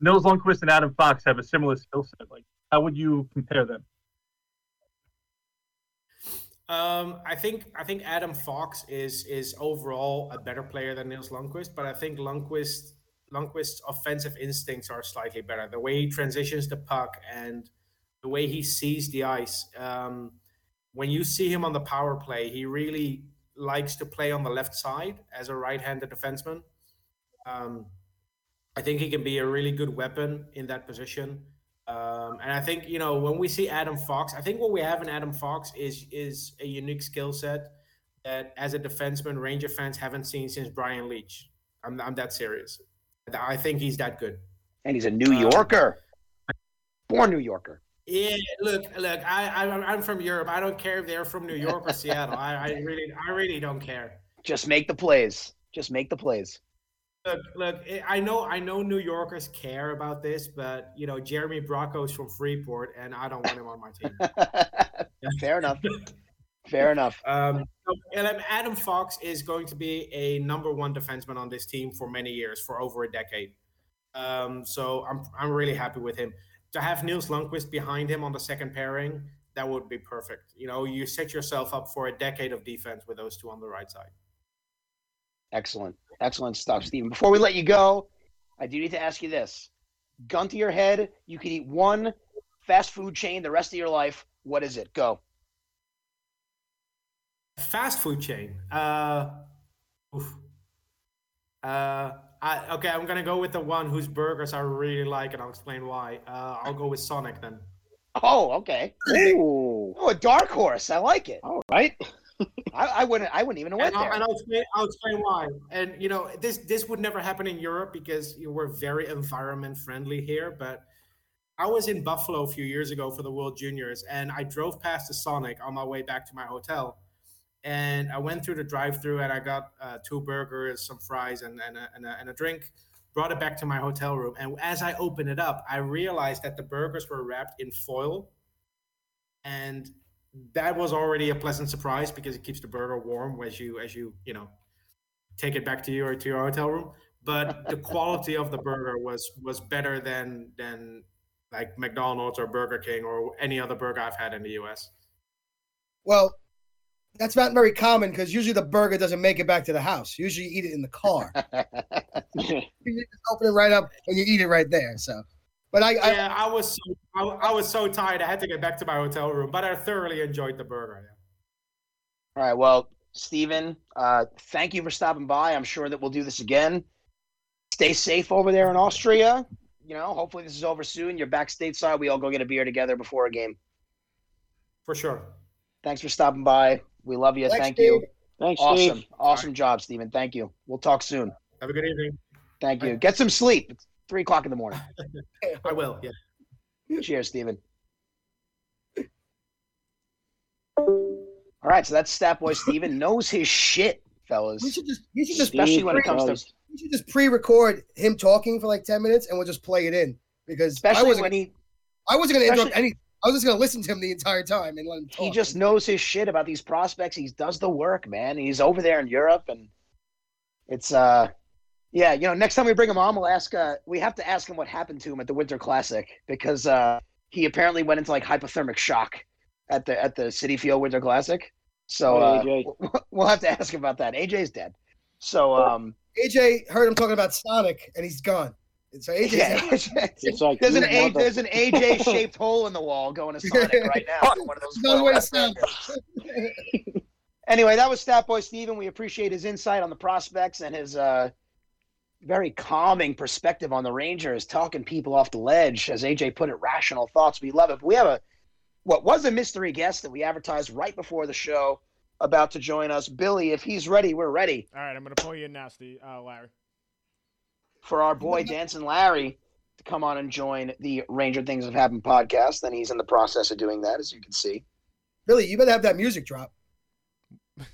Nils Lundqvist and Adam Fox have a similar skill set. Like, how would you compare them? Um, I think I think Adam Fox is is overall a better player than Nils Lundqvist, but I think Lundqvist Lundqvist's offensive instincts are slightly better. The way he transitions the puck and the way he sees the ice. Um, when you see him on the power play, he really likes to play on the left side as a right-handed defenseman. Um, I think he can be a really good weapon in that position. Um, and I think you know when we see Adam Fox, I think what we have in Adam Fox is is a unique skill set that, as a defenseman, Ranger fans haven't seen since Brian Leetch. I'm I'm that serious. I think he's that good. And he's a New Um, Yorker, born New Yorker. Yeah, look, look. I, I I'm from Europe. I don't care if they're from New York or Seattle. I, I really I really don't care. Just make the plays. Just make the plays. Look, look. eh, I know, I know, New Yorkers care about this, but you know, Jeremy Bracco's from Freeport, and I don't want him on my team. Fair enough. Fair enough. Um, and um, Adam Fox is going to be a number one defenseman on this team for many years, for over a decade. Um, so I'm I'm really happy with him. To have Nils Lundqvist behind him on the second pairing, that would be perfect. You know, you set yourself up for a decade of defense with those two on the right side. Excellent. Excellent stuff, Stephen. Before we let you go, I do need to ask you this. Gun to your head, you could eat one fast food chain the rest of your life. What is it? Go. Fast food chain. Uh, oof. Uh, I, okay, I'm gonna go with the one whose burgers I really like, and I'll explain why. Uh, I'll go with Sonic then. Oh, okay. Ooh. Oh, a dark horse. I like it. All right. I, I wouldn't. I wouldn't even have went And I'll, there. and I'll explain. I'll explain why. And you know, this this would never happen in Europe because you know, we're very environment friendly here. But I was in Buffalo a few years ago for the World Juniors, and I drove past the Sonic on my way back to my hotel. And I went through the drive-through, and I got uh, two burgers, some fries, and and a, and, a, and a drink. Brought it back to my hotel room, and as I opened it up, I realized that the burgers were wrapped in foil, and that was already a pleasant surprise because it keeps the burger warm as you as you you know take it back to your to your hotel room. But the quality of the burger was was better than than like McDonald's or Burger King or any other burger I've had in the U.S. Well, that's not very common because usually the burger doesn't make it back to the house. Usually you eat it in the car. you just open it right up and you eat it right there. So, but I, I Yeah, I was so, I, I was so tired I had to get back to my hotel room, but I thoroughly enjoyed the burger. All right. Well, Stephen, uh, thank you for stopping by. I'm sure that we'll do this again. Stay safe over there in Austria. You know, hopefully this is over soon. You're back stateside. We all go get a beer together before a game. For sure. Thanks for stopping by. We love you. Thanks, Thank you. Thanks, Awesome. Steve. Awesome job, Stephen. Thank you. We'll talk soon. Have a good evening. Thank you. Get some sleep. Three o'clock in the morning. I will. Yeah. Cheers, Stephen. All right, so that's Stat Boy Steven. Knows his shit, fellas. we should just you should just Especially when it comes to you should just pre-record him talking for like ten minutes and we'll just play it in because I especially wasn't when he I wasn't going to interrupt especially- any. I was just going to listen to him the entire time and let him talk. he just knows his shit about these prospects. He does the work, man. He's over there in Europe, and it's uh, Yeah, you know, next time we bring him on, we'll ask. Uh, we have to ask him what happened to him at the Winter Classic because uh, he apparently went into like hypothermic shock at the at the City Field Winter Classic. So uh, AJ. we'll- we'll have to ask him about that. AJ's dead. So um, AJ heard him talking about Sonic, and he's gone. So AJ, yeah, It's like there's an A, mother- there's an AJ shaped hole in the wall going to Sonic right now. for one of those No way to foil Anyway, that was Stat Boy Steven. We appreciate his insight on the prospects and his uh, very calming perspective on the Rangers, talking people off the ledge, as AJ put it, rational thoughts. We love it. But we have a what was a mystery guest that we advertised right before the show about to join us. Billy, if he's ready, we're ready All right, I'm gonna pull you in now, Steve, uh, Larry. for our boy Dancing Larry to come on and join the Ranger Things Have Happened podcast. And he's in the process of doing that, as you can see. Billy, you better have that music drop.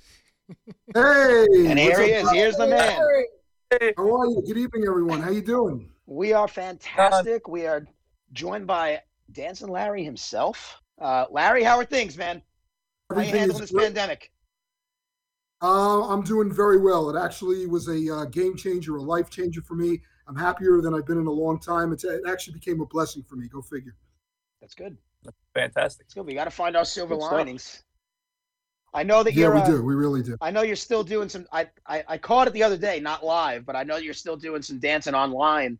Hey, And here he is. Here's the man. Hey, How are you? Good evening, everyone. How you doing? We are fantastic. We are joined by Dancing Larry himself. Uh, Larry, how are things, man? How you handling is this great. pandemic? Uh, I'm doing very well. It actually was a uh, game changer, a life changer for me. I'm happier than I've been in a long time. It's, it actually became a blessing for me. Go figure. That's good. Fantastic. That's good. We got to find our silver Good stuff. linings. I know that Yeah, you're. Yeah, we uh, do. We really do. I know you're still doing some. I, I I caught it the other day, not live, but I know you're still doing some dancing online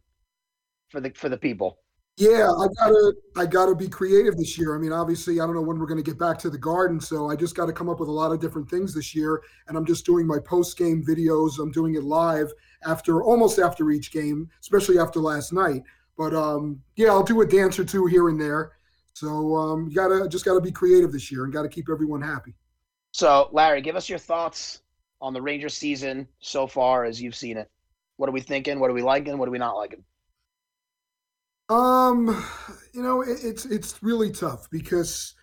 for the for the people. Yeah, I gotta, I gotta be creative this year. I mean, obviously, I don't know when we're gonna get back to the garden, so I just got to come up with a lot of different things this year. And I'm just doing my post game videos. I'm doing it live after, almost after each game, especially after last night. But um, yeah, I'll do a dance or two here and there. So um, you gotta, just gotta be creative this year and gotta keep everyone happy. So, Larry, give us your thoughts on the Ranger season so far as you've seen it. What are we thinking? What are we liking? What are we not liking? Um, you know, it, it's it's really tough because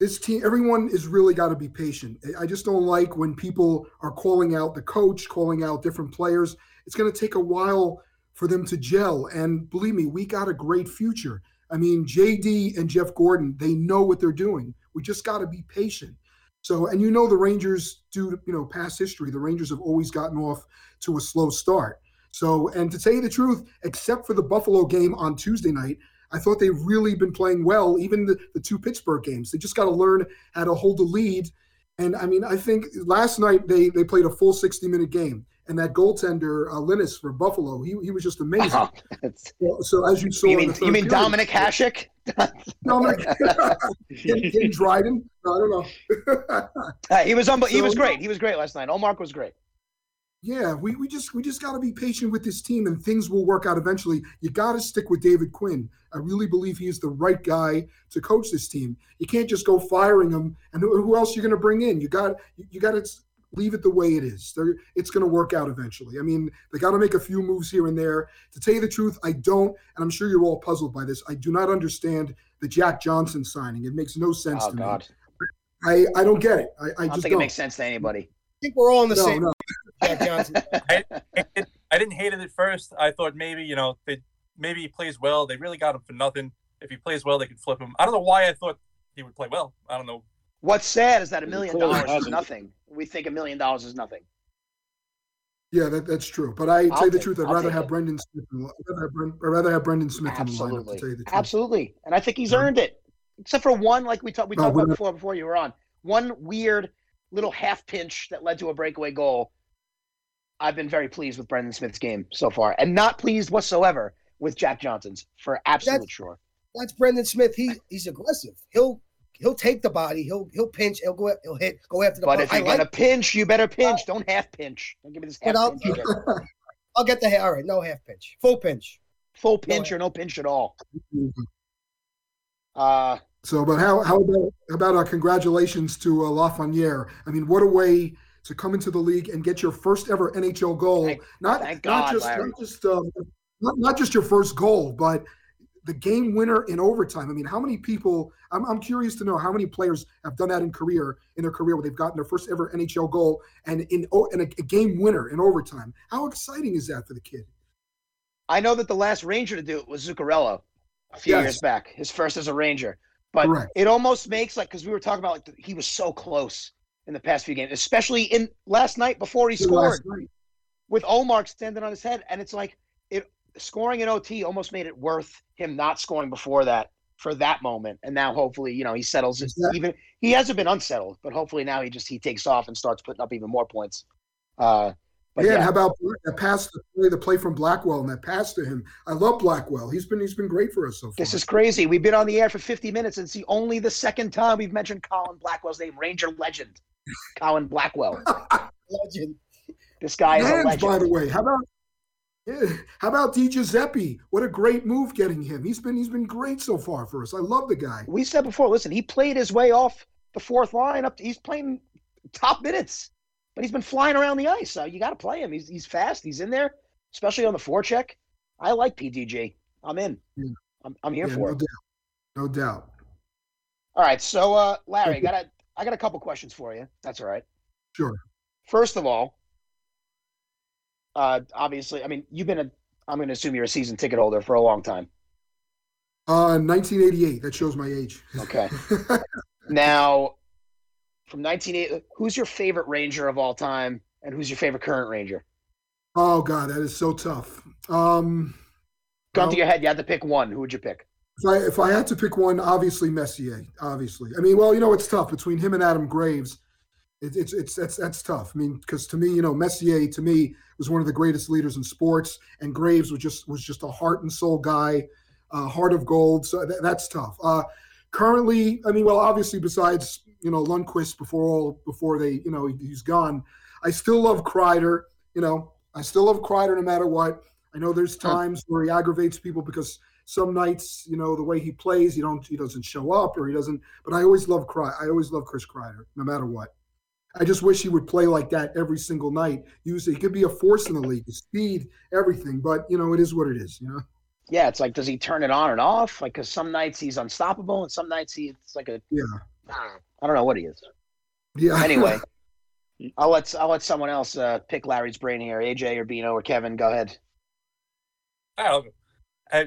this team, everyone is really got to be patient. I just don't like when people are calling out the coach, calling out different players. It's going to take a while for them to gel. And believe me, we got a great future. I mean, JD and Jeff Gorton, they know what they're doing. We just got to be patient. So, and you know, the Rangers do, you know, past history, the Rangers have always gotten off to a slow start. So, and to tell you the truth, except for the Buffalo game on Tuesday night, I thought they've really been playing well, even the, the two Pittsburgh games. They just got to learn how to hold the lead. And I mean, I think last night they, they played a full 60 minute game. And that goaltender, uh, Linus for Buffalo, he, he was just amazing. It's- So, so as you saw, you mean you mean period- Dominik Hasek? Dominic, getting Dryden? No, I don't know. Uh, he was unbe- he So- was great. He was great last night. Ullmark was great. Yeah, we, we just we just got to be patient with this team, and things will work out eventually. You got to stick with David Quinn. I really believe he is the right guy to coach this team. You can't just go firing him, and who, who else you're going to bring in? You got you, you got to leave it the way it is. They're, it's going to work out eventually. I mean, they got to make a few moves here and there. To tell you the truth, I don't, and I'm sure you're all puzzled by this. I do not understand the Jack Johnson signing. It makes no sense Oh to God, me. I, I don't get it. I, I, I don't just think don't. it makes sense to anybody. I think we're all on the No, same. no. Jack Johnson. I, I didn't hate it at first. I thought maybe you know they maybe he plays well. They really got him for nothing. If he plays well, they could flip him. I don't know why I thought he would play well. I don't know. What's sad is that a million dollars is nothing. We think a million dollars is nothing. Yeah, that, that's true. But I I'll tell you the truth, I'd rather have. Brendan Smith. In, the- I'd rather have, I'd rather have Brendan Smith in the lineup. To Absolutely, tell you the truth. absolutely, and I think he's Yeah. earned it. Except for one, like we talked we No, talked about before before you were on. One weird little half pinch that led to a breakaway goal. I've been very pleased with Brendan Smith's game so far, and not pleased whatsoever with Jack Johnson's for absolute That's- sure. That's Brendan Smith. He he's aggressive. He'll he'll take the body. He'll he'll pinch. He'll go. He'll hit. Go after the. But ball. if I you're like- gonna pinch, you better pinch. Don't half pinch. Don't give me this half I'll- pinch. I'll get the hair. All right, no half pinch, full pinch. Full pinch or no pinch at all. Uh, Mm-hmm. So, but how how about how about uh, congratulations to uh, Lafreniere? I mean, what a way to come into the league and get your first ever NHL goal. Thank- not thank not just Larry. not just um, not, not just your first goal, but the game winner in overtime. I mean, how many people? I'm, I'm curious to know how many players have done that in career in their career where they've gotten their first ever NHL goal and in oh, and a, a game winner in overtime. How exciting is that for the kid? I know that the last Ranger to do it was Zuccarello a few Yes. years back, his first as a Ranger. But Correct. it almost makes like because we were talking about like he was so close in the past few games, especially in last night before he scored. with Ullmark standing on his head, and it's like scoring in OT almost made it worth him not scoring before that for that moment. And now hopefully, you know, he settles it. Exactly. Even he hasn't been unsettled, but hopefully now he just he takes off and starts putting up even more points. Uh, but yeah, yeah, and how about that pass, the play, the play from Blackwell and that pass to him? I love Blackwell. He's been he's been great for us so far. this is crazy. We've been on the air for 50 minutes, and it's the only the second time we've mentioned Colin Blackwell's name, Ranger legend, Colin Blackwell. Legend. This guy is a legend. by the way. How about yeah, how about Di Giuseppe? What a great move getting him. He's been he's been great so far for us. I love the guy. we said before, listen, he played his way off the fourth line up. To, he's playing top minutes, but he's been flying around the ice. So you got to play him. He's he's fast. He's in there, especially on the forecheck. I like PDG. I'm in. Yeah. I'm, I'm here Yeah, for no it. doubt. No doubt. All right, so uh, Larry, I got a I got a couple questions for you. That's all right. Sure. First of all, uh, obviously, I mean, you've been a. I'm going to assume you're a season ticket holder for a long time. Uh 1988. That shows my age. Okay. Now, from 1980, who's your favorite Ranger of all time, and who's your favorite current Ranger? oh God, that is so tough. Um Gun to your head, you had to pick one. Who would you pick? If I if I had to pick one, obviously Messier. Obviously, I mean, well, you know, it's tough between him and Adam Graves. It, it's it's that's that's tough. I mean, because to me, you know, Messier to me was one of the greatest leaders in sports, and Graves was just was just a heart and soul guy, uh, heart of gold. So that, that's tough. Uh, currently, I mean, well, obviously, besides you know Lundqvist before all before they you know he, he's gone, I still love Kreider. You know, I still love Kreider no matter what. I know there's times where he aggravates people because some nights, you know, the way he plays, he don't he doesn't show up or he doesn't. But I always love Cry. I always love Chris Kreider, no matter what. I just wish he would play like that every single night. Use he could be a force in the league, his speed, everything. But you know, it is what it is. You know. Yeah, it's like, does he turn it on and off? Like, because some nights he's unstoppable, and some nights he it's like a. Yeah. I don't know. I don't know what he is. Yeah. Anyway, I'll let I'll let someone else uh, pick Larry's brain here. AJ or Bino or Kevin, go ahead. I don't know.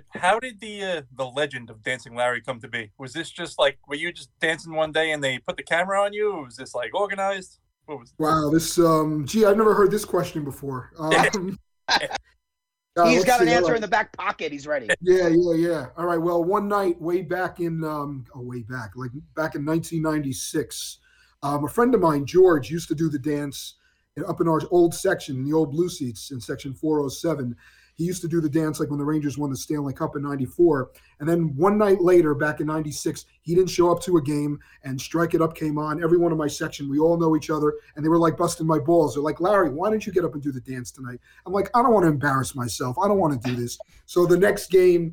How did the uh, the legend of Dancing Larry come to be? Was this just like were you just dancing one day and they put the camera on you? Or was this like organized? What was? Wow. This. Um. Gee, I've never heard this question before. Um, uh, He's let's got an see, all answer in the back pocket. He's ready. Yeah, yeah, yeah. All right. Well, one night, way back in, um, oh, way back, like back in 1996, um, a friend of mine, George, used to do the dance in- up in our old section, in the old blue seats in section 407. He used to do the dance like when the Rangers won the Stanley Cup in 94. And then one night later, back in 96, he didn't show up to a game and Strike It Up came on. Everyone in my section, we all know each other. And they were like busting my balls. They're like, Larry, why don't you get up and do the dance tonight? I'm like, I don't want to embarrass myself. I don't want to do this. So the next game,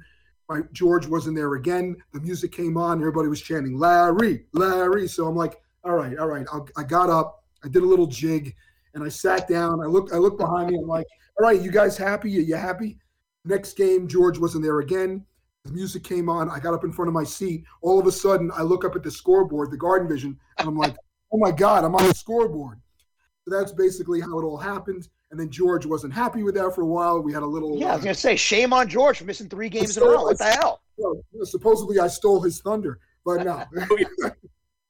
my George wasn't there again. The music came on. Everybody was chanting Larry, Larry. So I'm like, all right, all right. I got up. I did a little jig, and I sat down. I looked. I looked behind me. I'm like, all right, you guys happy? Are you happy? Next game, George wasn't there again. The music came on. I got up in front of my seat. All of a sudden, I look up at the scoreboard, the Garden Vision, and I'm like, oh my God, I'm on the scoreboard. So that's basically how it all happened. And then George wasn't happy with that for a while. We had a little. Yeah, I was uh, gonna say, shame on George for missing three games in a row. What the hell? well, supposedly I stole his thunder, but no.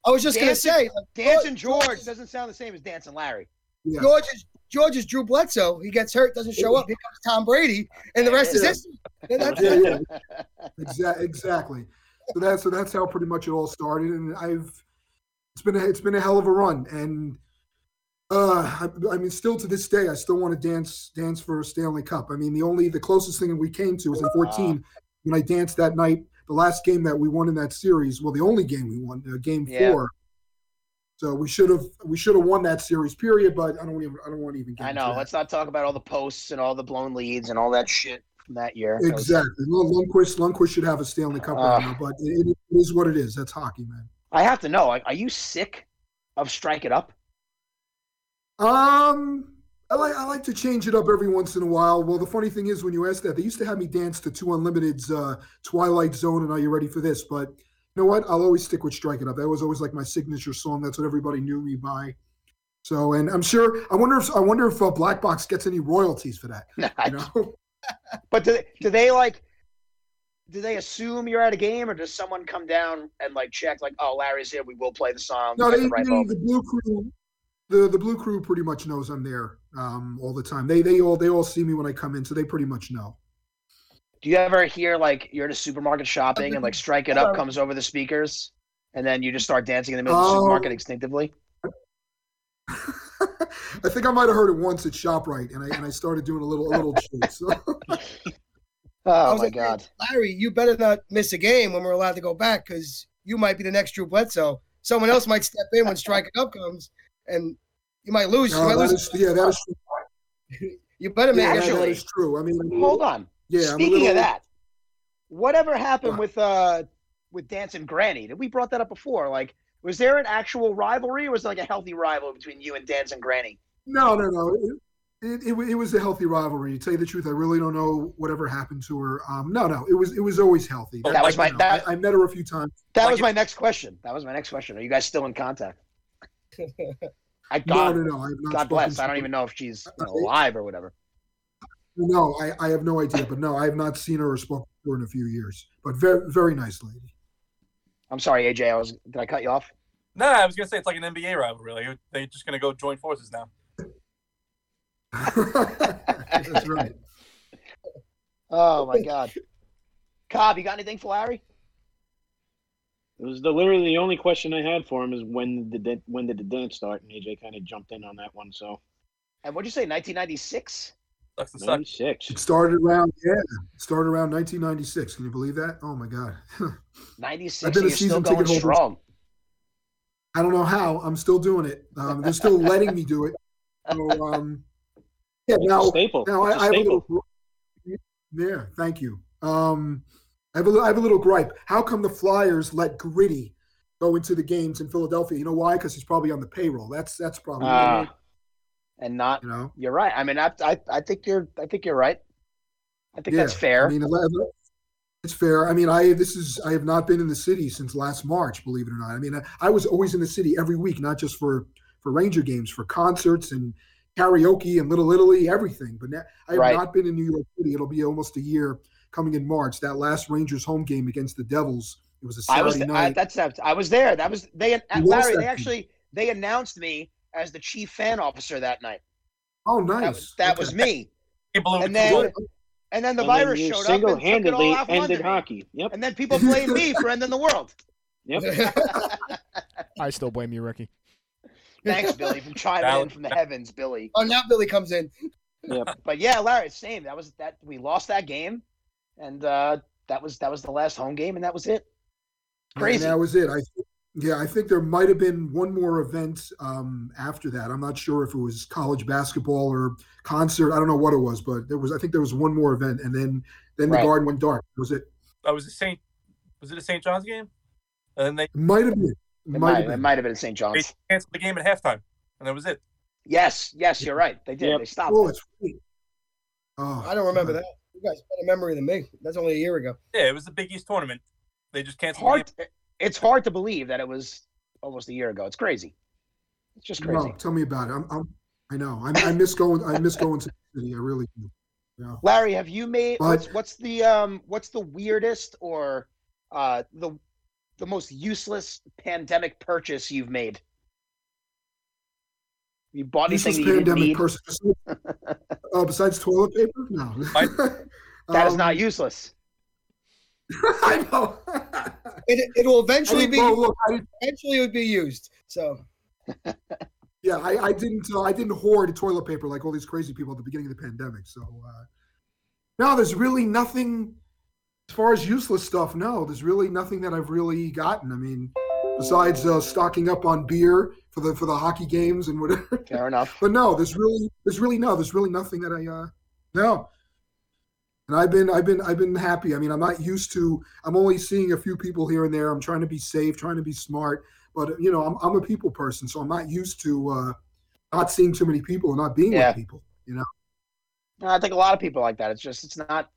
I was just gonna say, like, Dancing George doesn't sound the same as Dancing Larry. Yeah. George is George is Drew Bledsoe. He gets hurt, doesn't show up. Here comes Tom Brady, and the rest is history. And that's Yeah, it. yeah. Exa- exactly. So that's so that's how pretty much it all started, and I've it's been a, it's been a hell of a run, and uh, I, I mean, still to this day, I still want to dance dance for a Stanley Cup. I mean, the only the closest thing that we came to was in '14 when I danced that night, the last game that we won in that series. Well, the only game we won, uh, Game Yeah. Four. So we should have we should have won that series, period. But I don't even I don't want to even get I know. Let's not talk about all the posts and all the blown leads and all that shit from that year. Exactly. Lundqvist, Lundqvist should have a Stanley Cup right Uh, now, but it, it is what it is. That's hockey, man. I have to know. Are you sick of strike it up? Um, I like I like to change it up every once in a while. Well, the funny thing is, when you ask that, they used to have me dance to Two Unlimited's uh, Twilight Zone and Are You Ready for This? But know what? I'll always stick with Strike It Up. That was always like my signature song. That's what everybody knew me by. So, and I'm sure. I wonder if I wonder if uh, Black Box gets any royalties for that. You know? But do they, do they like? Do they assume you're at a game, or does someone come down and like check, like, oh, Larry's here, we will play the song No, they, the right they- the blue crew. the the blue crew pretty much knows I'm there um, all the time. They they all they all see me when I come in, so they pretty much know. Do you ever hear like you're at a supermarket shopping and like Strike It Up oh. comes over the speakers, and then you just start dancing in the middle of the Oh. supermarket instinctively? I think I might have heard it once at Shoprite, and I and I started doing a little a little jig. So Oh my like, god! Larry, you better not miss a game when we're allowed to go back because you might be the next Drew Bledsoe. Someone else might step in when Strike It Up comes, and you might lose. You, might that lose. is, yeah, that is true. you better make Yeah, it. that- that true. I mean, Hold on. Yeah. Speaking little, of that, whatever happened What? with uh with Dancing Granny? Did we brought that up before? Like, was there an actual rivalry, or was it like a healthy rivalry between you and Dancing Granny? No, no, no. It, it, it, it was a healthy rivalry. To tell you the truth, I really don't know whatever happened to her. Um, no, no, it was it was always healthy. That was my- that- I, I met her a few times. That Like was my next question. That was my next question. Are you guys still in contact? I No, God, no, no. I have not God bless. I don't even know if she's know, alive or whatever. No, I, I have no idea. But no, I have not seen her or spoken to her in a few years. But very very nice lady. I'm sorry, AJ. I was. Did I cut you off? No, I was gonna say it's like an NBA rivalry. Like they're just gonna go join forces now. That's right. Oh my God. Cobb, you got anything for Larry? It was the literally the only question I had for him is when did the when did the dance start? And AJ kind of jumped in on that one. So And what'd you say? 1996? Sucks to suck. It started around yeah, started around 1996. Can you believe that? Oh my god. 96. I've been a you're still season going ticket holder. strong. I don't know how. I'm still doing it. Um, they're still letting me do it. So um, yeah. It's Now staple. Now It's a I, I have a little. Yeah, thank you. Um, I have a, li- I have a little gripe. How come the Flyers let Gritty go into the games in Philadelphia? You know why? Because he's probably on the payroll. That's that's probably Ah. And not. you know. You're right. I mean, I, I, I think you're. I think you're right. I think yeah, that's fair. I mean, it's fair. I mean, I this is I have not been in the city since last March. Believe it or not. I mean, I, I was always in the city every week, not just for for Ranger games, for concerts and karaoke and Little Italy, everything. But now, I have Right. not been in New York City. It'll be almost a year coming in March. That last Rangers home game against the Devils. It was a I Saturday was. I, night. that's. I was there. That was. They. You uh, Larry. They game. actually. They announced me as the chief fan officer that night. oh, That, nice. was, that Okay. was me. People And then. And then the And virus you showed up and took it single-handedly all off ended London. hockey. Yep. And then people blame me for ending the world. Yep. I still blame you, Ricky. Thanks, Billy, from chiming in from the heavens, Billy. oh, now Billy comes in. But yeah, Larry, same. That was that. We lost that game, and uh, that was that was the last home game, and that was it. Crazy. And that was it. I think, yeah, I think there might have been one more event um, after that. I'm not sure if it was college basketball or concert. I don't know what it was, but there was. I think there was one more event, and then then the Right. garden went dark. Was it? That was a Saint. Was it a St. John's game? And then they, might have been. It It might might, have it been. might have been in St. they John's. canceled the game at halftime, and that was it. Yes, yes, you're right. They did. Yep. They stopped. Oh, it's. Right. Oh, I don't remember God. that. You guys better memory than me. That's only a year ago. Yeah, it was the Big East tournament. They just It's canceled the hard. It's hard to believe that it was almost a year ago. It's crazy. It's just crazy. No, tell me about it. I'm. I'm I know. I, I miss going. I miss going to the city. I really do. Yeah. Larry, have you made But- what's, what's the um what's the weirdest or uh the the most useless pandemic purchase you've made? You bought anything that you didn't pandemic need? person. Uh, besides toilet paper, no. That is Um, not useless. I know. It it will eventually didn't, be well, look, I, eventually it would be used. So Yeah, I, I didn't. Uh, I didn't hoard toilet paper like all these crazy people at the beginning of the pandemic. So uh, no, there's really nothing as far as useless stuff. No, there's really nothing that I've really gotten. I mean, besides uh, stocking up on beer for the for the hockey games and whatever. Fair enough. But no, there's really there's really no there's really nothing that I uh no. And I've been I've been I've been happy. I mean, I'm not used to. I'm only seeing a few people here and there. I'm trying to be safe, trying to be smart. But you know, I'm I'm a people person, so I'm not used to uh not seeing too many people and not being Yeah. with people. You know. I think a lot of people like that. It's just it's not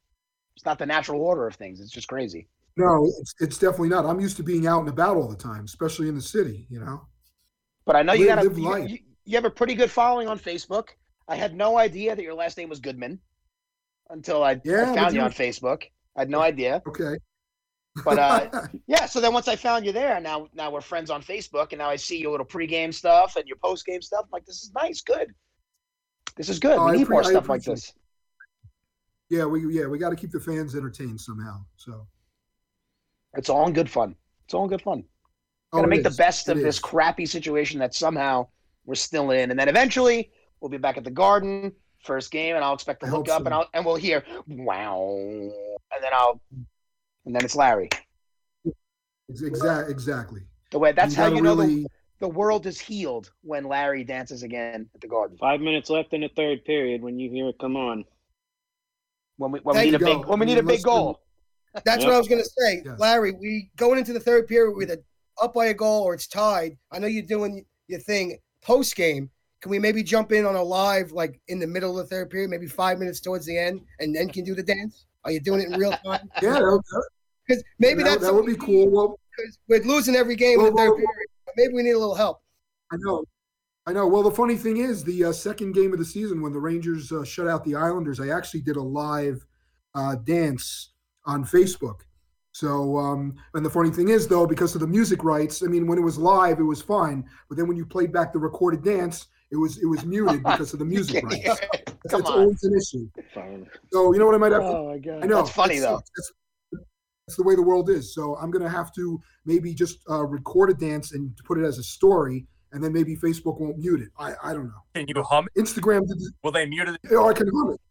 it's not the natural order of things. It's just crazy. No, it's it's definitely not. I'm used to being out and about all the time, especially in the city. You know. But I know you got a you, you, you have a pretty good following on Facebook. I had no idea that your last name was Goodman until I, Yeah, I found you on Facebook. I had no idea. Okay. But uh, yeah, so then once I found you there, now now we're friends on Facebook, and now I see your little pregame stuff and your postgame stuff. I'm like, this is nice, good. This is good. Oh, we need appre- more stuff like this. yeah, we yeah we got to keep the fans entertained somehow. So It's all in good fun. It's all in good fun. Oh, Gotta it make the is. best of It this is. crappy situation that somehow we're still in, and then eventually we'll be back at the Garden first game, and I'll expect to I look hope up and. I'll and we'll hear wow, and then I'll and then it's Larry. Exactly. Exactly. The way that's how you know the, really- the world is healed when Larry dances again at the Garden. Five minutes left in the third period when you hear it come on. When we when we There need a you big when we need a big goal. That's Yep. what I was gonna say, Yes. Larry. We going into the third period with a up by a goal or it's tied. I know you're doing your thing post game. Can we maybe jump in on a live like in the middle of the third period, maybe five minutes towards the end, and then can do the dance? Are you doing it in real time? Yeah, Because maybe that, that's that would be cool. Well, we're losing every game in the third well, period. Maybe we need a little help. I know. I know. Well, the funny thing is, the uh, second game of the season, when the Rangers uh, shut out the Islanders, I actually did a live uh, dance on Facebook. So, um, and the funny thing is, though, because of the music rights, I mean, when it was live, it was fine. But then when you played back the recorded dance, it was it was muted because of the music rights. That's, Come that's on. always an issue. Fine. So, you know what I might have to Oh my god. I know. That's funny though. That's, that's the way the world is. So I'm gonna have to maybe just uh, record a dance and put it as a story, and then maybe Facebook won't mute it. I, I don't know. Can you hum it? Instagram, did, Will they mute it? oh, I can hum it.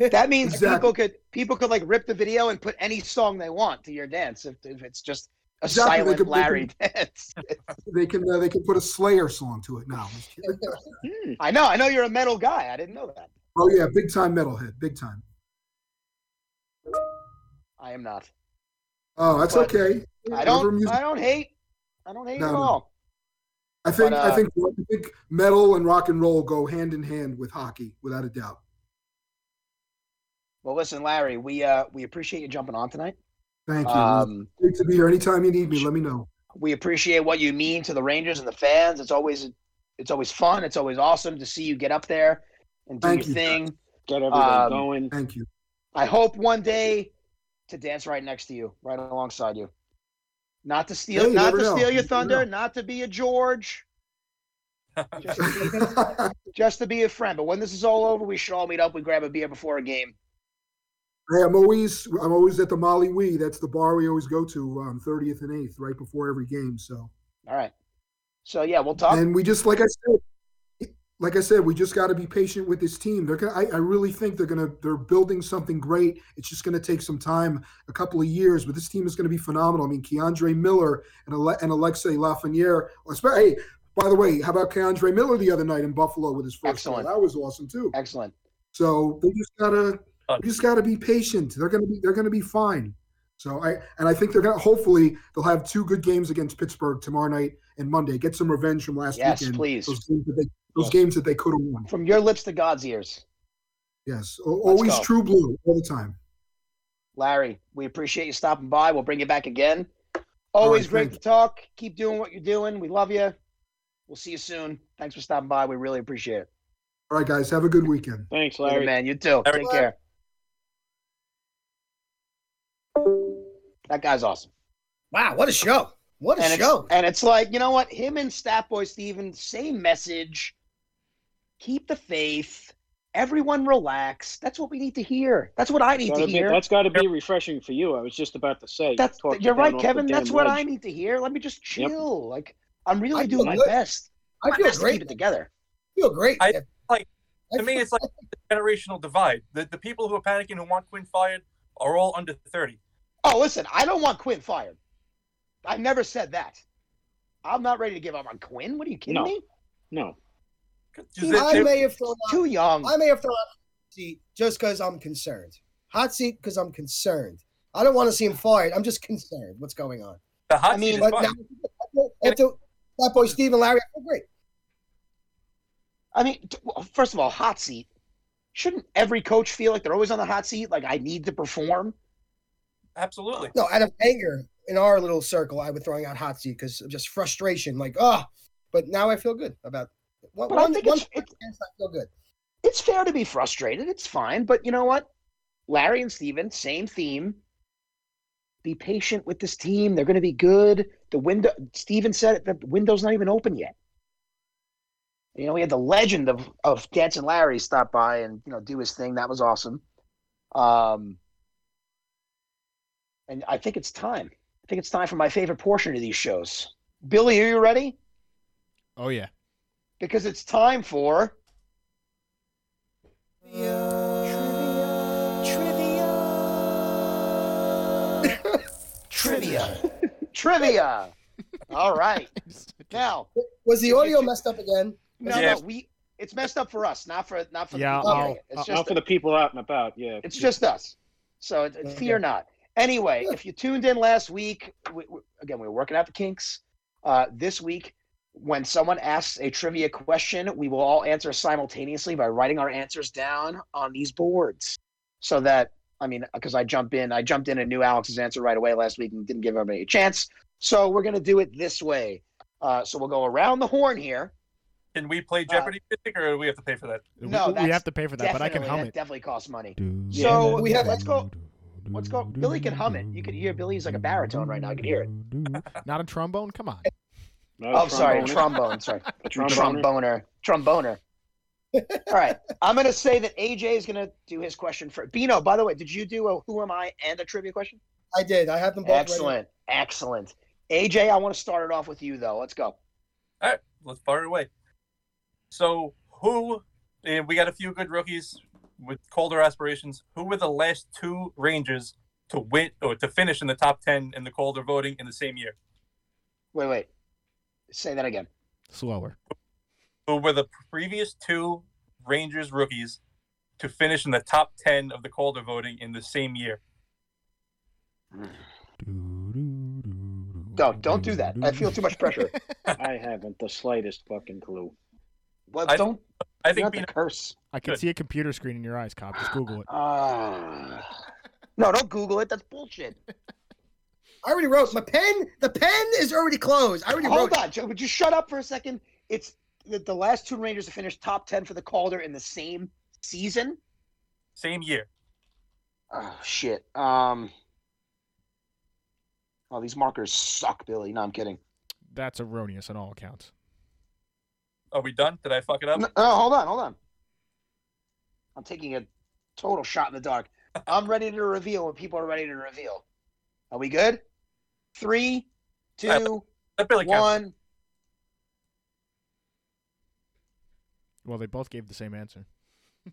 That means Exactly. people could people could like rip the video and put any song they want to your dance if, if it's just a Exactly, they silent could- they Larry dance. They can uh, they can put a Slayer song to it now. Hmm. I know, I know you're a metal guy. I didn't know that. Oh yeah, big time metalhead, big time. I am not. Oh, that's But okay. I don't I don't hate. I don't hate No, at all. I think but, I uh, think I think metal and rock and roll go hand in hand with hockey, without a doubt. Well, listen, Larry, we uh we appreciate you jumping on tonight. Thank you. Um, Great to be here. Anytime you need me, let me know. we appreciate what you mean to the Rangers and the fans. It's always it's always fun. It's always awesome to see you get up there and do Thank your you. thing. Get everybody Um, going. Thank you. I hope one day to dance right next to you, right alongside you. Not to steal, Yeah, not to know. steal your thunder, know. not to be a George, just to, be, just to be a friend. But when this is all over, we should all meet up. We grab a beer before a game. Hey, I'm always I'm always at the Molly Wee. That's the bar we always go to um, on 30th and 8th, right before every game. So All right. So yeah, we'll talk. and we just like I said, like I said, we just got to be patient with this team. They're gonna. I, I really think they're gonna. They're building something great. It's just gonna take some time, a couple of years, but this team is gonna be phenomenal. I mean, K'Andre Miller and Ale- and Alexis Lafreniere. Hey, by the way, how about K'Andre Miller the other night in Buffalo with his first goal? That was awesome too. Excellent. So they just gotta we just gotta be patient. They're gonna be they're gonna be fine. So I and I think they're gonna hopefully they'll have two good games against Pittsburgh tomorrow night and Monday. Get some revenge from last Yes, weekend. please. Those games that they those games that they could have won. From your lips to God's ears, Yes. O- Always go. true blue all the time. Larry. We appreciate you stopping by. We'll bring you back again. Always right, great thank to talk. Keep doing what you're doing. We love you. We'll see you soon. Thanks for stopping by. We really appreciate it. All right, guys. Have a good weekend. Thanks, Later, Larry. man. You too. Larry. Take care. That guy's awesome. Wow, what a show! What a and show! It's, and it's like, you know what? Him and Statboy Steven, same message. Keep the faith. Everyone relax. That's what we need to hear. That's what I need Gotta to be- hear. that's got to be refreshing for you. I was just about to say. That's you're right, Kevin. That's what ledge. I need to hear. Let me just Yep. chill. Like I'm really I doing my good. best. I My feel best to great. keep it together. I feel great. I- I To me, it's like a generational divide. The, the people who are panicking who want Quinn fired are all under 30. Oh, listen, I don't want Quinn fired. I never said that. I'm not ready to give up on Quinn. What are you kidding No. me? No. Just I may have thrown out, Too young. I may have thrown out hot seat just because I'm concerned. Hot seat because I'm concerned. I don't want to see him fired. I'm just concerned. What's going on? the hot I mean, seat is fine. now, after that boy Steve and Larry, I feel great. I mean, first of all, hot seat. Shouldn't every coach feel like they're always on the hot seat? Like I need to perform. Absolutely. No, out of anger in our little circle, I was throwing out hot seat because of just frustration. Like, oh, but now I feel good about. One, But I one, think one it's- it's- I feel good. It's fair to be frustrated. It's fine. But you know what? Larry and Steven, same theme. be patient with this team. They're going to be good. The window, Steven said it, the window's not even open yet. You know, we had the legend of of Dancing Larry stop by and you know do his thing. That was awesome. Um, and I think it's time. I think it's time for my favorite portion of these shows. Billy, are you ready? Oh yeah. Because it's time for Trivia. trivia. Trivia. Trivia. All right. Now, Was the audio messed up again? no, Yeah. no, we it's messed up for us, not for not for the Yeah, people. I'll- It's I'll- just Not for the people out and about. Yeah. It's just us. So it- it- fear not. Anyway, if you tuned in last week, we, we- again, we were working out the kinks. Uh, this week, when someone asks a trivia question, we will all answer simultaneously by writing our answers down on these boards. So that, I mean, because I jump in, I jumped in and knew Alex's answer right away last week and didn't give everybody a chance. So we're going to do it this way. Uh, so we'll go around the horn here. Can we play Jeopardy music, or do we have to pay for that? We- No, we, that's have to pay for that, but I can Definitely- hum it. Definitely costs money. Do- So we have- let's go. Let's go. Billy can hum it. You can hear Billy's like a baritone right now. I can hear it. Not a trombone. Come on. No, Oh, sorry, trombone. trombone. Sorry, A tromboner. tromboner, tromboner. All right, I'm gonna say that AJ is gonna do his question for Bino. By the way, did you do a Who Am I and a trivia question? I did. I have them both. ready. Excellent, excellent. AJ, I want to start it off with you though. Let's go. All right, let's fire it away. So, who? And we got a few good rookies with Calder aspirations. Who were the last two Rangers to win or to finish in the top ten in the Calder voting in the same year? Wait, wait. Say that again. Slower. Who were the previous two Rangers rookies to finish in the top ten of the Calder voting in the same year? Don't don't do that. I feel too much pressure. I haven't the slightest fucking clue. Well, I- don't. I think have to Bino, curse. I can Good. see a computer screen in your eyes, cop. Just Google it. Uh, no, don't Google it. That's bullshit. I already wrote. My pen. The pen is already closed. I already Hold wrote. on, Joe. Would you shut up for a second? It's the, the last two Rangers to finish top ten for the Calder in the same season. same year. Oh shit. Um. Oh, these markers suck, Billy. No, I'm kidding. That's erroneous on all accounts. Are we done? Did I fuck it up? No, no, hold on, hold on. I'm taking a total shot in the dark. I'm ready to reveal when people are ready to reveal. Are we good? Three, two, That Billy counts. Well, they both gave the same answer.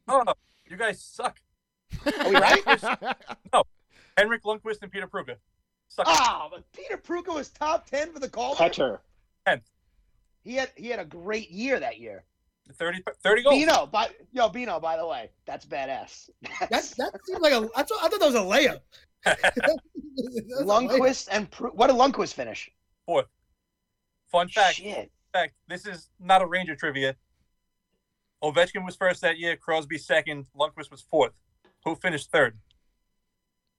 Oh, you guys suck. Are we right? No. Henrik Lundqvist and Peter Prucha. Suck. Ah, but Peter Prucha was top ten for the Calder. Petter. He had he had a great year that year. 30, 30 goals. Bino, by yo, Bino, by the way, that's badass. That that seems like a. I thought, I thought that was a layup. That's a layup. Lundqvist and what did Lundqvist finish? Fourth. Fun fact, Shit. fact, this is not a Ranger trivia. Ovechkin was first that year, Crosby second, Lundqvist was fourth. Who finished third?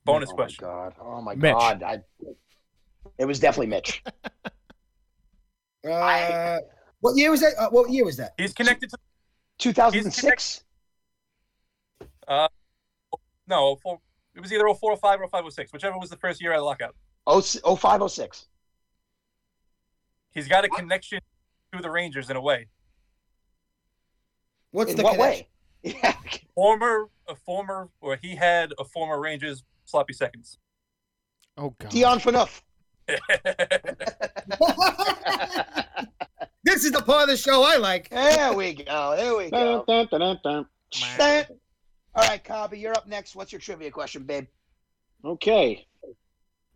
Bonus oh question. My God. Oh my Mitch. God. I, it was definitely Mitch. Uh, what year was that? Uh, what year was that? He's connected to 2006. no, four, it was either 04, 05, or 05, 06, whichever was the first year of the lockout. Oh, 0506. He's got a connection to the Rangers in a way. What's In the what connection? way? Yeah. Former, a former, or he had a former Rangers sloppy seconds. Oh god. Dion Phaneuf. this is the part of the show I like. There we go. There we go. dun, dun, dun, dun. Dun. All right, Cobby, you're up next. What's your trivia question, babe? Okay.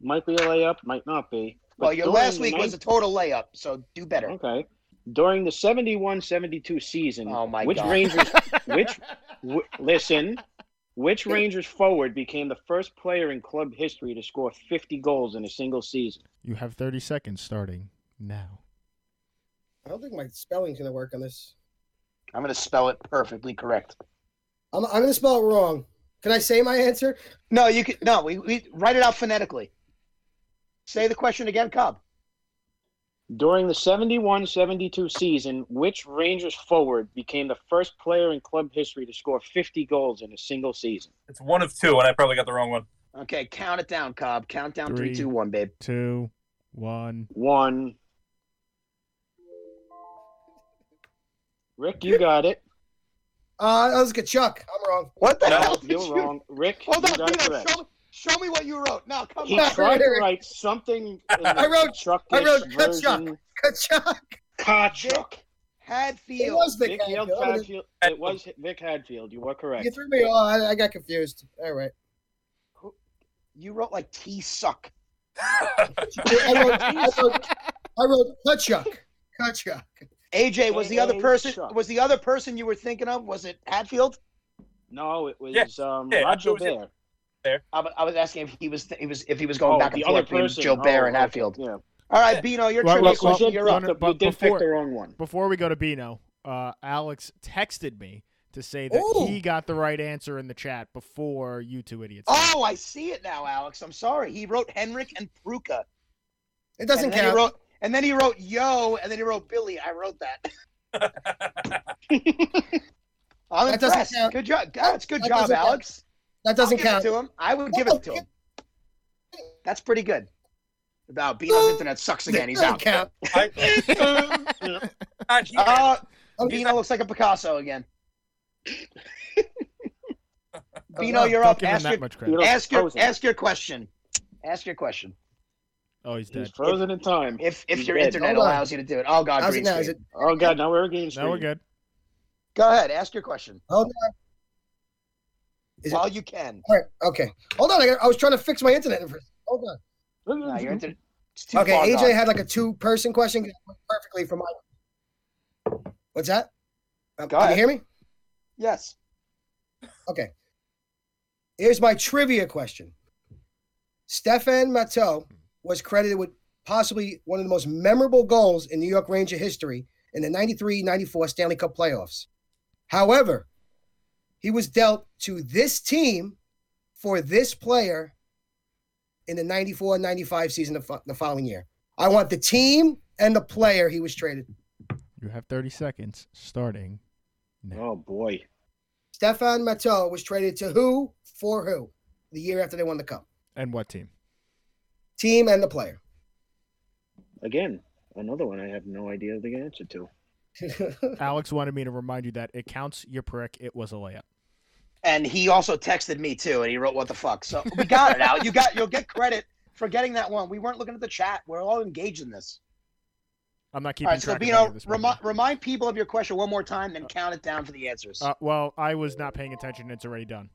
Might be a layup, might not be. But Well, your last the week was a total layup, so do better. Okay. During the 71-72 season, Oh my which God. Rangers which w- listen, which Rangers forward became the first player in club history to score 50 goals in a single season? You have 30 seconds starting now. I don't think my spelling's gonna work on this. I'm going to spell it perfectly correct. I'm, I'm gonna spell it wrong. Can I say my answer? No, you can. No, we, we write it out phonetically. Say the question again, Cobb. During the 71-72 season, which Rangers forward became the first player in club history to score 50 goals in a single season? it's one of two, and I probably got the wrong one. Okay, count it down, Cobb. Count down three, Three. two, one, babe. Two, one. One. Rick, you got it. Uh, that was Tkaczuk. I'm wrong. What the No, hell? you're you- wrong. Rick, Hold you on, got it correct. Show me, what you wrote. Now come He on. tried to write something in the I wrote- Chuckish I wrote version. Tkaczuk. Tkaczuk. Hadfield. It was Vic Vic Hadfield. Hadfield. Hadfield. It was Vic Hadfield. You were correct. You threw me off. I, I got confused. All right. You wrote like T suck. I wrote, I wrote, I wrote Tkaczuk. Tkaczuk. AJ was the other person. Was the other person you were thinking of? Was it Hadfield? No, it was Yeah, um, yeah, Roger it was him. Bear. I, I was asking if he was he was if he was going Oh, back and the forth other between person. Joe Bear Oh, and okay, Hadfield. Yeah. All right, Bino, your Well, trivia well, well, question. You You're well, up. no, did, but you before- the wrong one. Before we go to Bino, uh, Alex texted me to say that Ooh. he got the right answer in the chat before you two idiots. Oh, I see it now, Alex. I'm sorry. He wrote Henrik and Prucha. It doesn't and count. Wrote, and then he wrote Yo, and then he wrote Billy. I wrote that. I'm That doesn't impressed. Good job. That's good That job, doesn't count. Alex. that doesn't I'll give count. it to him. I would give it to him. That's pretty good. About Bino's internet sucks again. He's out. count. I, Uh, Okay. Bino looks like a Picasso again. Bino, you're Don't up. give him Ask that your, much credit. Ask your frozen. ask your question. Ask your question. Oh, he's He's dead. frozen in time. If if He's your dead. internet Hold on. allows you to do it. Oh God, How's green it now? Is screen. it? Oh God, now we're green screen. Now we're good. Go ahead. Ask your question Hold on. Is it- you can. All right. Okay. Hold on. I, got- I was trying to fix my internet. Hold on. No, your internet. It's too Okay. AJ gone. had like a two-person question. Perfectly for my. What's that? Uh, Go can ahead. you hear me? Yes. Okay. Here's my trivia question. Stéphane Matteau was credited with possibly one of the most memorable goals in New York Ranger history in the 93-94 Stanley Cup playoffs. However, he was dealt to this team for this player in the 94-95 season the, fo- the following year. I want the team and the player he was traded. You have 30 seconds starting now. Oh boy. Stéphane Matteau was traded to who for who the year after they won the cup. And what team? Team and the player. Again, another one I have no idea the answer to. Alex wanted me to remind you that it counts, you prick. It was a layup. And he also texted me too, and he wrote, "What the fuck?" So we got it, out. You got you'll get credit for getting that one. We weren't looking at the chat. We're all engaged in this. I'm not keeping All right, so track of any Bino, of this. remi- remind people of your question one more time, then count it down for the answers. uh, well, I was not paying attention. It's already done.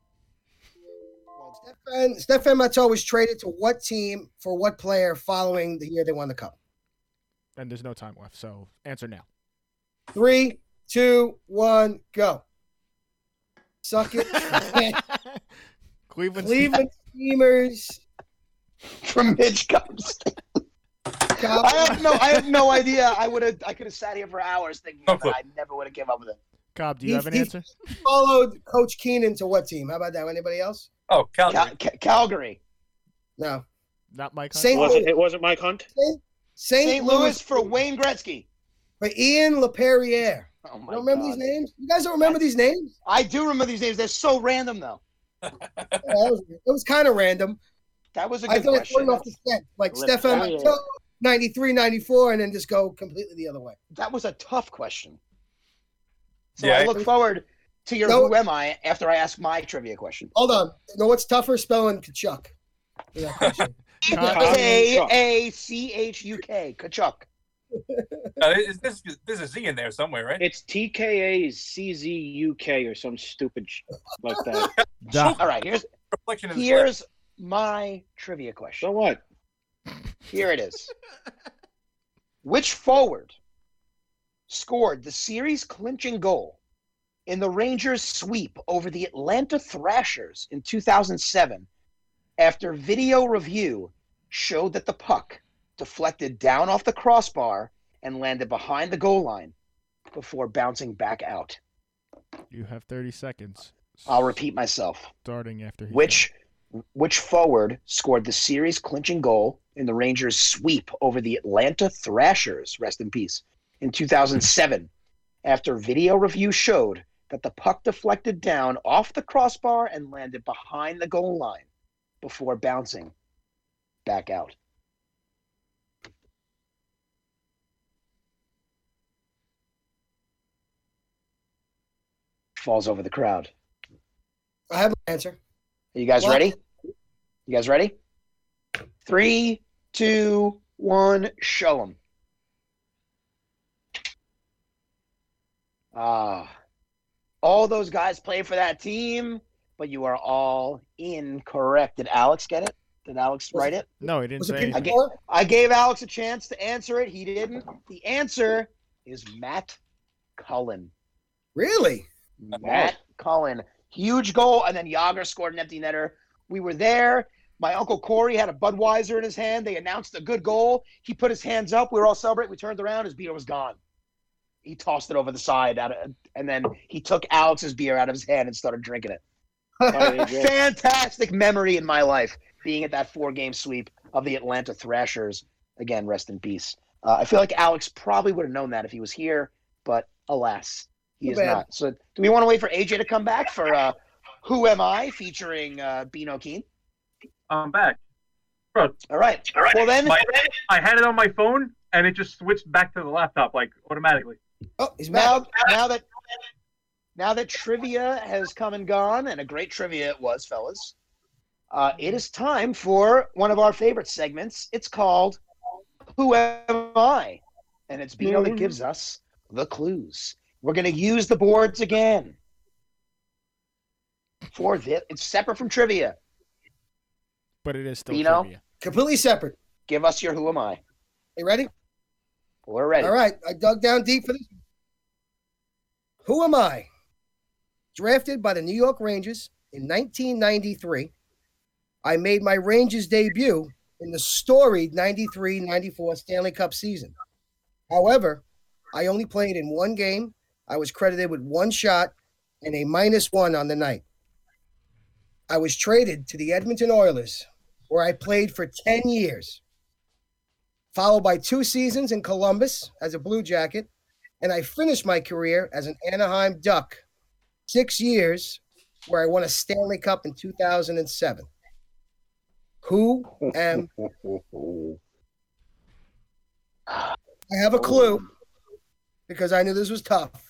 Well, Stéphane, Stéphane Matteau was traded to what team for what player following the year they won the cup? And there's no time left. So answer now. Three, two, one, go. Suck it. Cleveland. Cleveland Steamers. From Mitch comes. I have no, I have no idea. I would have, I could have sat here for hours thinking, No it. I never would have given up with it. Cobb, do you He- have an answer? Followed Coach Keenan to what team? How about that? Anybody else? Oh, Calgary. Cal- Ca- Calgary, No. Not Mike Hunt? St. Was Louis. it, it wasn't Mike Hunt? St. St. Louis for Wayne Gretzky. For Ian Laperriere. Oh You my don't remember God. these names? You guys don't remember these names? I do remember these names. They're so random, though. Yeah, that was, it was kind of random. That was a good question. I thought it question. went off the set. Like Lip- Stéphane oh. Matteau, 93, 94, and then just go completely the other way. That was a tough question. So Yeah, I I- look forward to your No. "Who am I?" after I ask my trivia question. Hold on. You know what's tougher? Spelling Tkaczuk. For that question. Cobb, K A C H U K. Tkaczuk. Uh, is this this is Z in there somewhere, right? It's T K A C Z U K or some stupid sh- like that. All right, here's Reflection here's my trivia question. so what? Here it is. Which forward scored the series clinching goal in the Rangers sweep over the Atlanta Thrashers in 2007 after video review showed that the puck deflected down off the crossbar and landed behind the goal line before bouncing back out? You have 30 seconds. I'll repeat myself. Starting after he Which which forward scored the series clinching goal in the Rangers sweep over the Atlanta Thrashers, rest in peace, in 2007 after video review showed that the puck deflected down off the crossbar and landed behind the goal line before bouncing back out. Falls over the crowd. I have my answer. Are you guys What? ready? You guys ready? Three, two, one, show them. Ah, all those guys play for that team, but you are all incorrect. Did Alex get it? Did Alex Was write it? No, he didn't Was it say Pete anything. I gave Alex a chance to answer it. He didn't. The answer is Matt Cullen. Really? Matt Cullen. Huge goal, and then Jagr scored an empty netter. We were there. My uncle Corey had a Budweiser in his hand. They announced a good goal. He put his hands up. We were all celebrating. We turned around. His beer was gone. He tossed it over the side, out of, and then he took Alex's beer out of his hand and started drinking it. Fantastic memory in my life being at that four game sweep of the Atlanta Thrashers. Again, rest in peace. Uh, I feel like Alex probably would have known that if he was here, but alas, he Too is bad. not. So, do we want to wait for AJ to come back for uh, Who Am I featuring uh, Bino Keen? I'm back. Bro, All right. All right. Well, then, My, I had it on my phone and it just switched back to the laptop like automatically. Oh, he's back. now, now that now that trivia has come and gone, and a great trivia it was, fellas, uh, it is time for one of our favorite segments. It's called "Who Am I?" and it's Bino that gives us the clues. We're going to use the boards again for this. It's separate from trivia. But it is still Bino? trivia. Completely separate. Give us your "Who Am I?" You ready? We're ready. All right. I dug down deep for this. Who am I? Drafted by the New York Rangers in 1993, I made my Rangers debut in the storied 93 94 Stanley Cup season. However, I only played in one game. I was credited with one shot and a minus one on the night. I was traded to the Edmonton Oilers, where I played for 10 years followed by two seasons in Columbus as a Blue Jacket, and I finished my career as an Anaheim Duck, six years, where I won a Stanley Cup in 2007. Who am I? have a clue because I knew this was tough.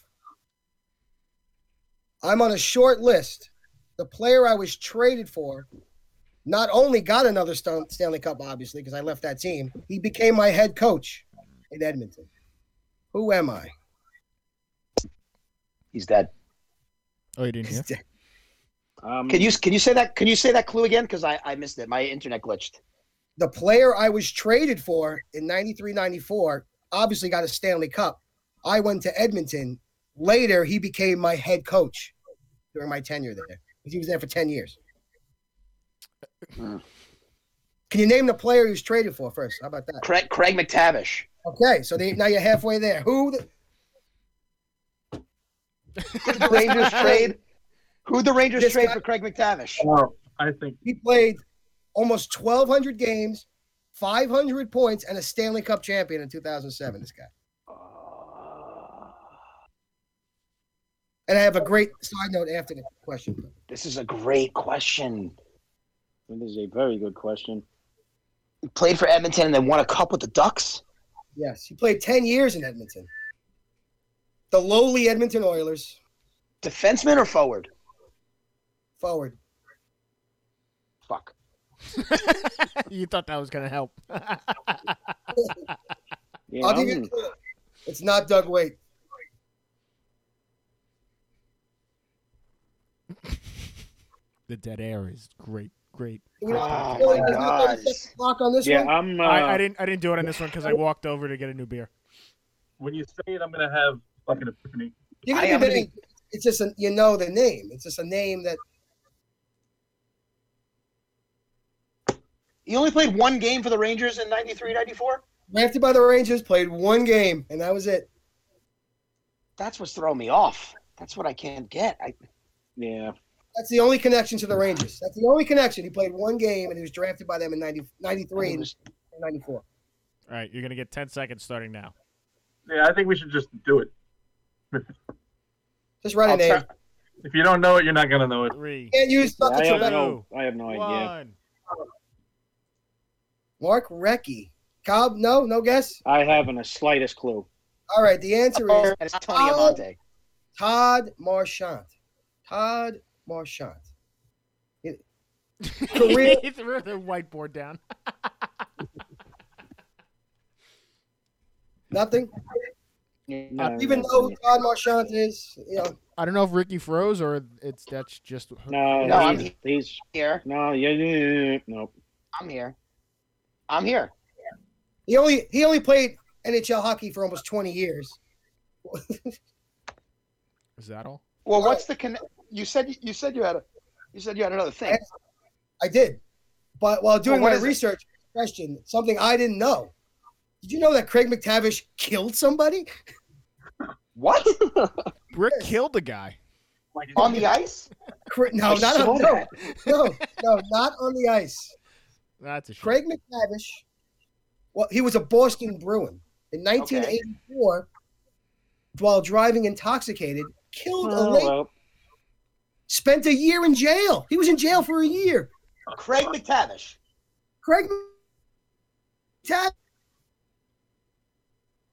I'm on a short list. The player I was traded for not only got another Stanley Cup, obviously, because I left that team, he became my head coach in Edmonton. Who am I? He's dead. Oh, you didn't hear? Um, Can you can you say that? Can you say that clue again? Because I, I missed it. My internet glitched. The player I was traded for in 93 94 obviously got a Stanley Cup. I went to Edmonton. Later, he became my head coach during my tenure there. 'cause He was there for 10 years. Hmm. Can you name the player he was traded for first? How about that? Craig Craig MacTavish. Okay, so they, now you're halfway there. Who? The, the Rangers trade? Who the Rangers This trade guy- for Craig MacTavish? Oh, I think he played almost 1,200 games, 500 points, and a Stanley Cup champion in 2007. This guy. And I have a great side note after the question. This is a great question. This is a very good question. He played for Edmonton and then won a cup with the Ducks. Yes, he played 10 years in Edmonton. The lowly Edmonton Oilers Defenseman or forward? forward. Fuck. you thought that was gonna help. Yeah, I'll give you a clue. It's not Doug Weight. The dead air is great, great. You know, Oh, really, my there's no God. 30 second clock on this yeah, one. I'm. Uh, I, I didn't I didn't do it on this one because I walked over to get a new beer. when you say it, I'm gonna have like an epiphany. You're I gonna am be gonna it's just a, you know the name. It's just a name that He only played one game for the Rangers in 93 94? drafted by the Rangers, played one game, and that was it. That's what's throwing me off. That's what I can't get. I, yeah. That's the only connection to the Rangers. That's the only connection. He played one game and he was drafted by them in 90, 93 and 94. All right, you're gonna get ten seconds starting now. Yeah, I think we should just do it. Just write a I'll name. try- If you don't know it, you're not gonna know it. Three, Can't use I have so no. I have no idea. Mark Recchi. Cobb, no, no guess. I haven't the slightest clue. All right, the answer is And it's Todd Marchant. Todd Marchant. Career- he threw the whiteboard down. Nothing. No, uh, Even no, though Todd Marchant is, you know, I don't know if Ricky froze or it's that's just no, No, I'm he's, he's Here, no, yeah, yeah, yeah, yeah, no. I'm here. I'm here. he only he only played NHL hockey for almost 20 years. is that all? Well, what's the con? You said you said you had a you said you had another thing. I did. But while doing what my is it? research, question something I didn't know. Did you know that Craig MacTavish killed somebody? What Brick killed a guy. Like, on the ice? Cra- No, I not on, no, that. no, no, not on the ice. That's a shame. Craig MacTavish, well, he was a Boston Bruin. In 1984, while driving intoxicated, killed a Oh, lady, well, spent a year in jail. He was in jail for a year. Craig MacTavish. Craig MacTavish.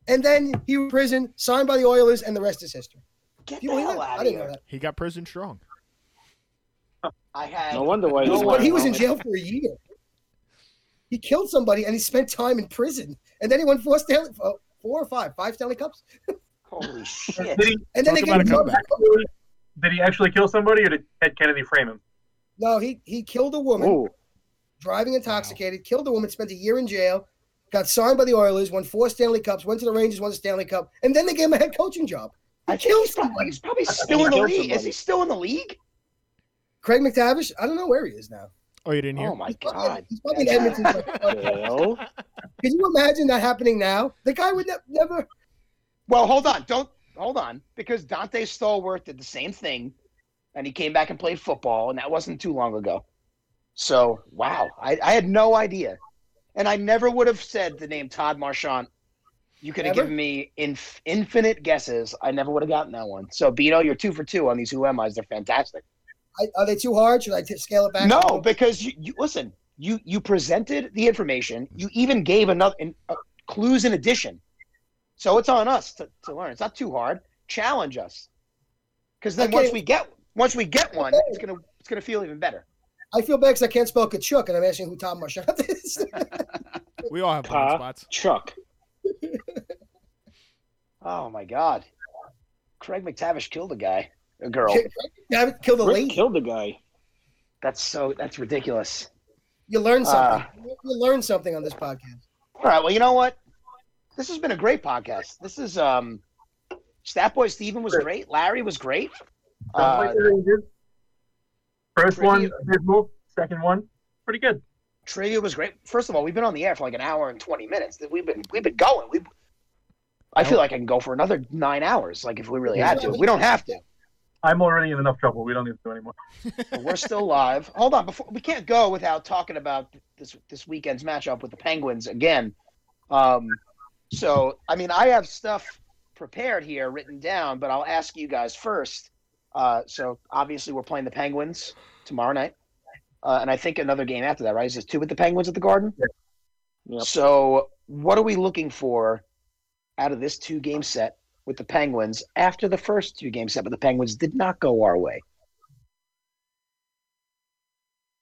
And then he was in prison, signed by the Oilers, and the rest is history. Get Do you the hell that? out I of didn't know here. that. He got prison strong. I had no wonder why. No he's But he was in jail for a year. He killed somebody and he spent time in prison. And then he won four Stanley, oh, four or five, five Stanley Cups. Holy shit. Did he, And then Talk they about gave a him comeback. Did he actually kill somebody, or did Ted Kennedy frame him? No, he he killed a woman, Ooh, driving intoxicated, killed a woman, spent a year in jail, got signed by the Oilers, won four Stanley Cups, went to the Rangers, won the Stanley Cup, and then they gave him a head coaching job. He think killed he's probably, somebody. he's probably He still in the killed league. Is he still in the league? Craig MacTavish, I don't know where he is now. Oh, you didn't hear? Oh my He's probably, god. he's probably in Edmonton. Can you imagine that happening now? The guy would ne- never. Well, hold on. Don't hold on because Donté Stallworth did the same thing, and he came back and played football, and that wasn't too long ago. So wow, I, I had no idea, and I never would have said the name Todd Marchant. You could have given me inf- infinite guesses. I never would have gotten that one. So Bino, you're two for two on these Who Am I's. They're fantastic. I, are they too hard? Should I t- scale it back? No, because you, you listen. You you presented the information. You even gave another in, uh, clues in addition. So it's on us to, to learn. It's not too hard. Challenge us, because then Okay. once we get once we get one, it's gonna it's gonna feel even better. I feel bad because I can't spell Tkaczuk, and I'm asking who Tom Marchant is. We all have blind spots. Chuck. Oh my God, Craig MacTavish killed a guy, a girl. Yeah, killed a lady. killed the guy. That's so that's ridiculous. You learn something. Ah. you learn something on this podcast. All right, well you know what? This has been a great podcast. This is um, Stat Boy Steven was great. Larry was great. Uh, First Ricky- one, abysmal. Second one, pretty good. trivia was great. First of all, we've been on the air for like an hour and twenty minutes. We've been we've been going. We, I feel like I can go for another nine hours. Like if we really had to, we don't have to. I'm already in enough trouble. We don't need to do anymore. We're still live. Hold on, before we can't go without talking about this this weekend's matchup with the Penguins again. Um, so I mean, I have stuff prepared here, written down, but I'll ask you guys first. Uh, so obviously, we're playing the Penguins tomorrow night, uh, and I think another game after that, right? Is this two with the Penguins at the Garden? Yep. So what are we looking for out of this two game set with the Penguins after the first two game set with the Penguins did not go our way?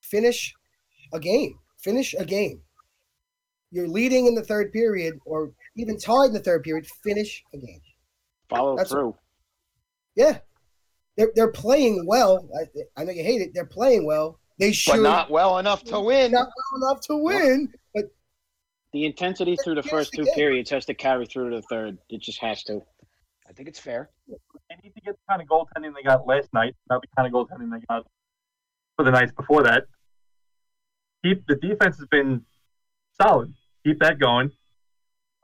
Finish a game. Finish a game. You're leading in the third period, or even tied in the third period. Finish a game. Follow That's- through. Yeah, they're they're playing well. I, I know you hate it. They're playing well. They should But not well enough to win. not well enough to win. But The intensity through the first two again. periods has to carry through to the third. It just has to. I think it's fair. They need to get the kind of goaltending they got last night, not the kind of goaltending they got for the nights before that. Keep the defense has been solid. Keep that going.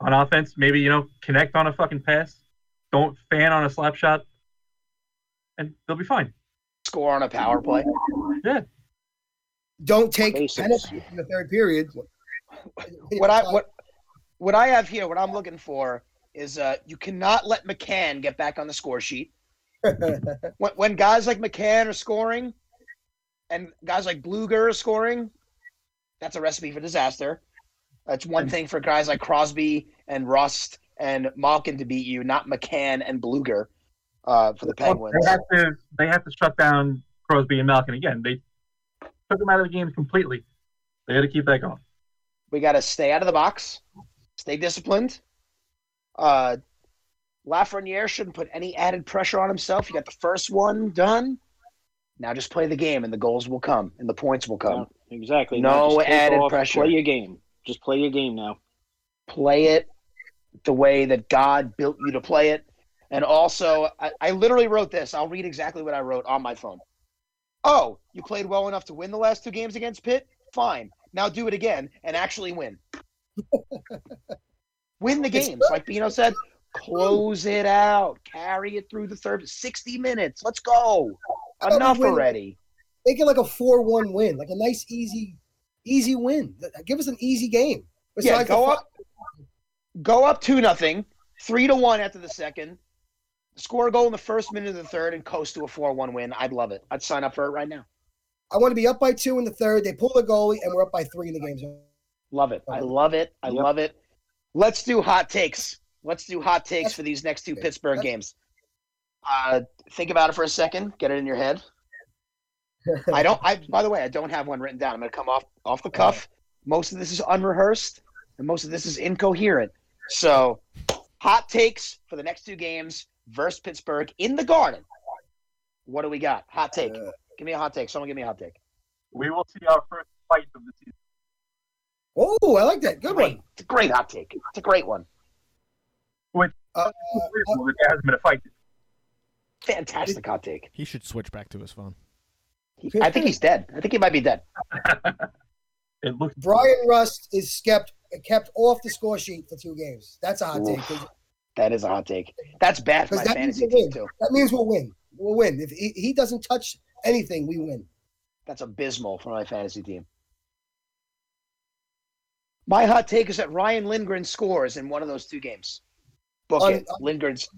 On offense, maybe you know connect on a fucking pass. Don't fan on a slap shot, and they'll be fine. Score on a power play. don't take Basics. penalties in the third period. What I what what I have here, what I'm looking for is uh, you cannot let McCann get back on the score sheet. When, when guys like McCann are scoring, and guys like Blueger are scoring, That's a recipe for disaster. That's one thing for guys like Crosby and Rust and Malkin to beat you, not McCann and Blueger uh, for the Penguins. They have to they have to shut down Crosby and Malkin again. They took them out of the game completely. They got to keep that going. We got to stay out of the box, stay disciplined. Uh, Lafreniere shouldn't put any added pressure on himself. You got the first one done. Now just play the game, and the goals will come, and the points will come. No, exactly. No Now just take added off, pressure. Play your game. Just play your game now. Play it the way that God built you to play it. And also, I, I literally wrote this. I'll read exactly what I wrote on my phone. Oh, you played well enough to win the last two games against Pitt? Fine. Now do it again and actually win. win the games. Like Bino said, close it out. Carry it through the third. 60 minutes. Let's go. How about Enough we win? already. Make it like a four-one win, like a nice, easy, easy win. Give us an easy game. Yeah, Besides the go up, go up two nothing, three to one after the second. Score a goal in the first minute of the third and coast to a four-one win. I'd love it. I'd sign up for it right now. I want to be up by two in the third. They pull the goalie, and we're up by three in the games. Love it. I love it. I Yep. love it. Let's do hot takes. Let's do hot takes for these next two Pittsburgh games. Uh, think about it for a second. Get it in your head. I don't. I by the way, I don't have one written down. I'm going to come off off the cuff. Most of this is unrehearsed, and most of this is incoherent. So, hot takes for the next two games versus Pittsburgh in the Garden. What do we got? Hot take. Uh, Give me a hot take. Someone give me a hot take. We will see our first fight of the season. oh, I like that. Good Great. one. It's a great hot take. It's a great one. Uh, Well, there hasn't been a fight. Fantastic hot take. He should switch back to his phone. He- I think he's dead. I think he might be dead. It looks Bryan Rust is kept kept off the score sheet for two games. That's a hot take. That is a hot take. That's bad for my Because that means fantasy we'll team win. too. That means we'll win. We'll win. If he, he doesn't touch anything, we win. That's abysmal for my fantasy team. My hot take is that Ryan Lindgren scores in one of those two games. Book On- it. Lindgren's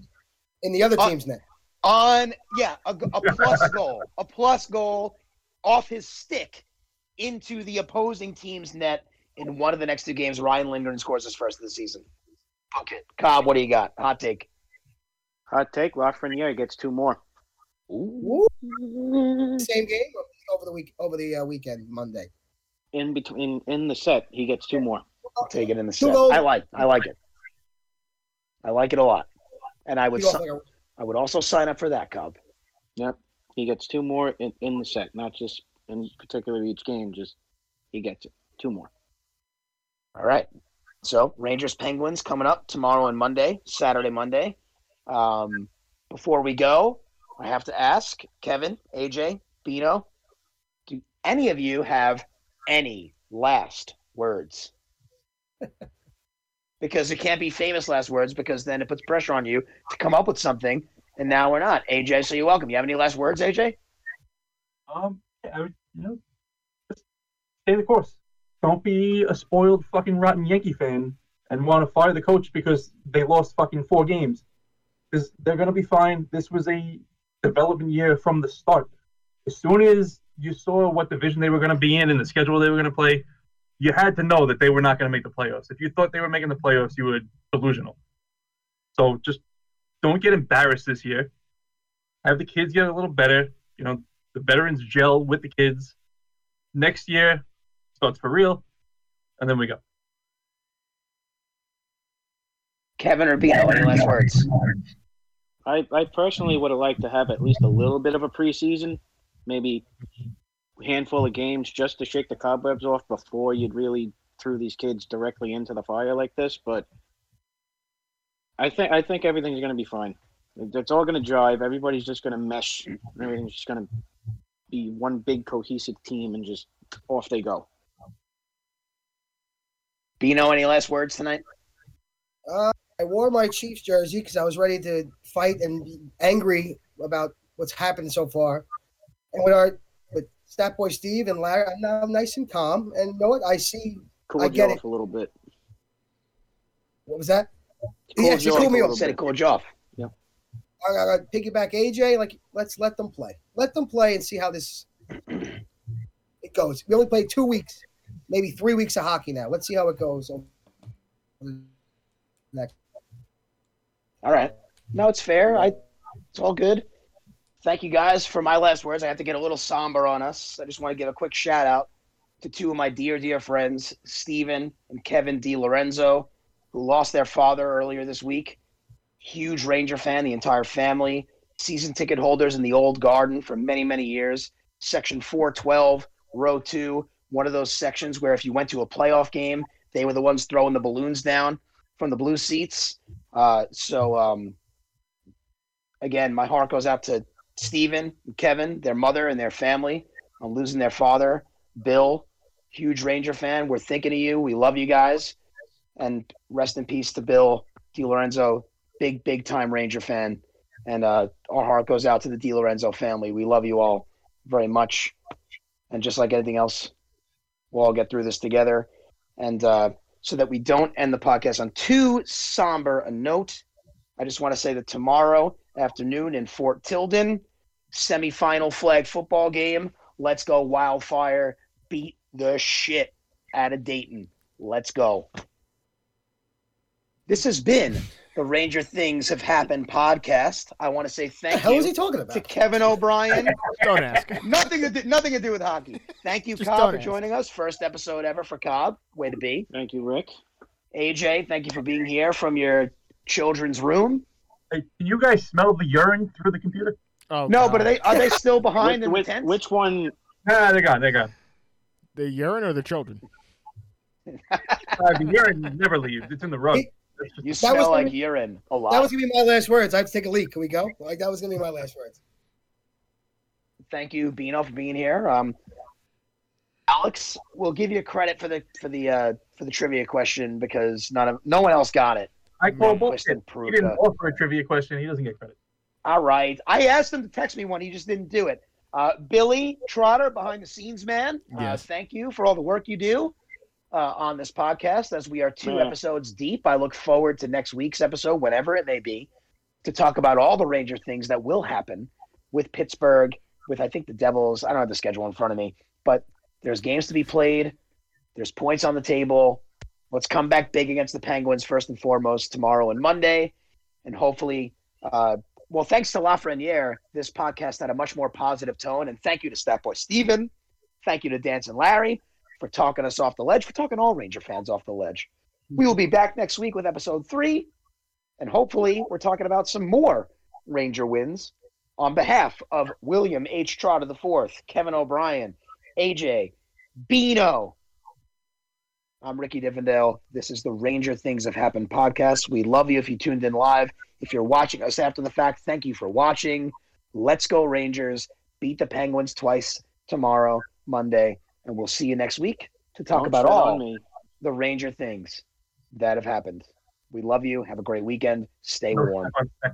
In the other Uh, team's net. On, yeah, a, a plus goal, a plus goal off his stick into the opposing team's net in one of the next two games. Ryan Lindgren scores his first of the season. okay. Cobb, what do you got? Hot take. Hot take. Lafreniere gets two more. Woo. Same game over the week over the uh, weekend Monday. In between, in the set, he gets two more. I'll take it in the set. I like. I like it. I like it a lot, and I would. He goes si- like a- I would also sign up for that, Cobb. Yep. He gets two more in, in the set, not just in particular each game. Just he gets it. Two more. All right. So Rangers Penguins coming up tomorrow and Monday, Saturday, Monday. Um, before we go, I have to ask Kevin, AJ, Bino, do any of you have any last words? because it can't be famous last words because then it puts pressure on you to come up with something. And now we're not. AJ, so you're welcome. You have any last words, AJ? Um, I would, you know, just stay the course. Don't be a spoiled fucking rotten Yankee fan and want to fire the coach because they lost fucking four games. Because they're gonna be fine. This was a development year from the start. As soon as you saw what division they were gonna be in and the schedule they were gonna play, you had to know that they were not gonna make the playoffs. If you thought they were making the playoffs, you were delusional. So just don't get embarrassed this year. Have the kids get a little better. You know, the veterans gel with the kids. Next year starts for real, and then we go. Kevin or Bino, any last words? I, I personally would have liked to have at least a little bit of a preseason, maybe a handful of games just to shake the cobwebs off before you'd really threw these kids directly into the fire like this. But I think I think everything's going to be fine. It's all going to drive. Everybody's just going to mesh. Everything's just going to be one big cohesive team, and just off they go. Bino, any last words tonight? Uh, I wore my Chiefs jersey because I was ready to fight and be angry about what's happened so far. And with our with Stat Boy Steve and Larry, I'm now nice and calm. And you know what? I see. Cool I you get off it. a little bit. What was that? Cool Yeah, you she cooled a me off. Said it cooled you off. I got to piggyback AJ. Like, let's let them play. Let them play and see how this it goes. We only played two weeks. maybe three weeks of hockey now. Let's see how it goes. Next. All right. No, it's fair. I it's all good. Thank you guys for my last words. I have to get a little somber on us. I just want to give a quick shout out to two of my dear, dear friends, Stephen and Kevin Di Lorenzo, who lost their father earlier this week. Huge Ranger fan, the entire family, season ticket holders in the old garden for many, many years. Section 412, row two, one of those sections where if you went to a playoff game, they were the ones throwing the balloons down from the blue seats. Uh, so, um, again, my heart goes out to Stephen and Kevin, their mother and their family on losing their father. Bill, huge Ranger fan. We're thinking of you. We love you guys. And rest in peace to Bill Di Lorenzo, big, big time Ranger fan. And uh, our heart goes out to the Di Lorenzo family. We love you all very much. And just like anything else, we'll all get through this together. And uh, so that we don't end the podcast on too somber a note, I just want to say that tomorrow afternoon in Fort Tilden, semifinal flag football game. Let's go Wildfire. Beat the shit out of Dayton. Let's go. This has been the Ranger Things Have Happened podcast. I want to say What the thank hell you is he talking about? to? Kevin O'Brien. Don't ask. nothing to do, nothing to do with hockey. Thank you, Just Cobb, for ask. joining us. First episode ever for Cobb. Way to be. Thank you, Rick. AJ, thank you for being here from your children's room. Hey, can you guys smell the urine through the computer? Oh, no, God. but are they are they still behind Which, in which, the tent? which one? Ah, they're gone. They're gone. the urine or the children? Uh, the urine never leaves. It's in the rug. That's just- You That smell was like gonna- urine a lot. That was gonna be my last words. I have to take a leak. Can we go? Like that was gonna be my last words. Thank you, Bino, for being here. Um, Alex, we'll give you credit for the for the uh, for the trivia question because none of no one else got it. I call Manquist bullshit. and He didn't Prucha. offer a trivia question. He doesn't get credit. All right, I asked him to text me one. He just didn't do it. Uh, Billy Trotter, behind the scenes man. Uh, Yes. Thank you for all the work you do uh, on this podcast. As we are two Yeah. episodes deep, I look forward to next week's episode, whenever it may be, to talk about all the Ranger things that will happen with Pittsburgh, with I think the Devils. I don't have the schedule in front of me, but there's games to be played. There's points on the table. Let's come back big against the Penguins first and foremost tomorrow and Monday, and hopefully. Uh, well, thanks to Lafreniere, this podcast had a much more positive tone. And thank you to Statboy Steven. Thank you to Dance and Larry for talking us off the ledge, for talking all Ranger fans off the ledge. We will be back next week with episode three. And hopefully, we're talking about some more Ranger wins on behalf of William H. Trotter IV, Kevin O'Brien, AJ, Bino. I'm Ricky Divendale. This is the Ranger Things Have Happened podcast. We love you if you tuned in live. If you're watching us after the fact, thank you for watching. Let's go, Rangers. Beat the Penguins twice tomorrow, Monday, and we'll see you next week to talk Don't about all me. the Ranger things that have happened. We love you. Have a great weekend. Stay warm. step on sex.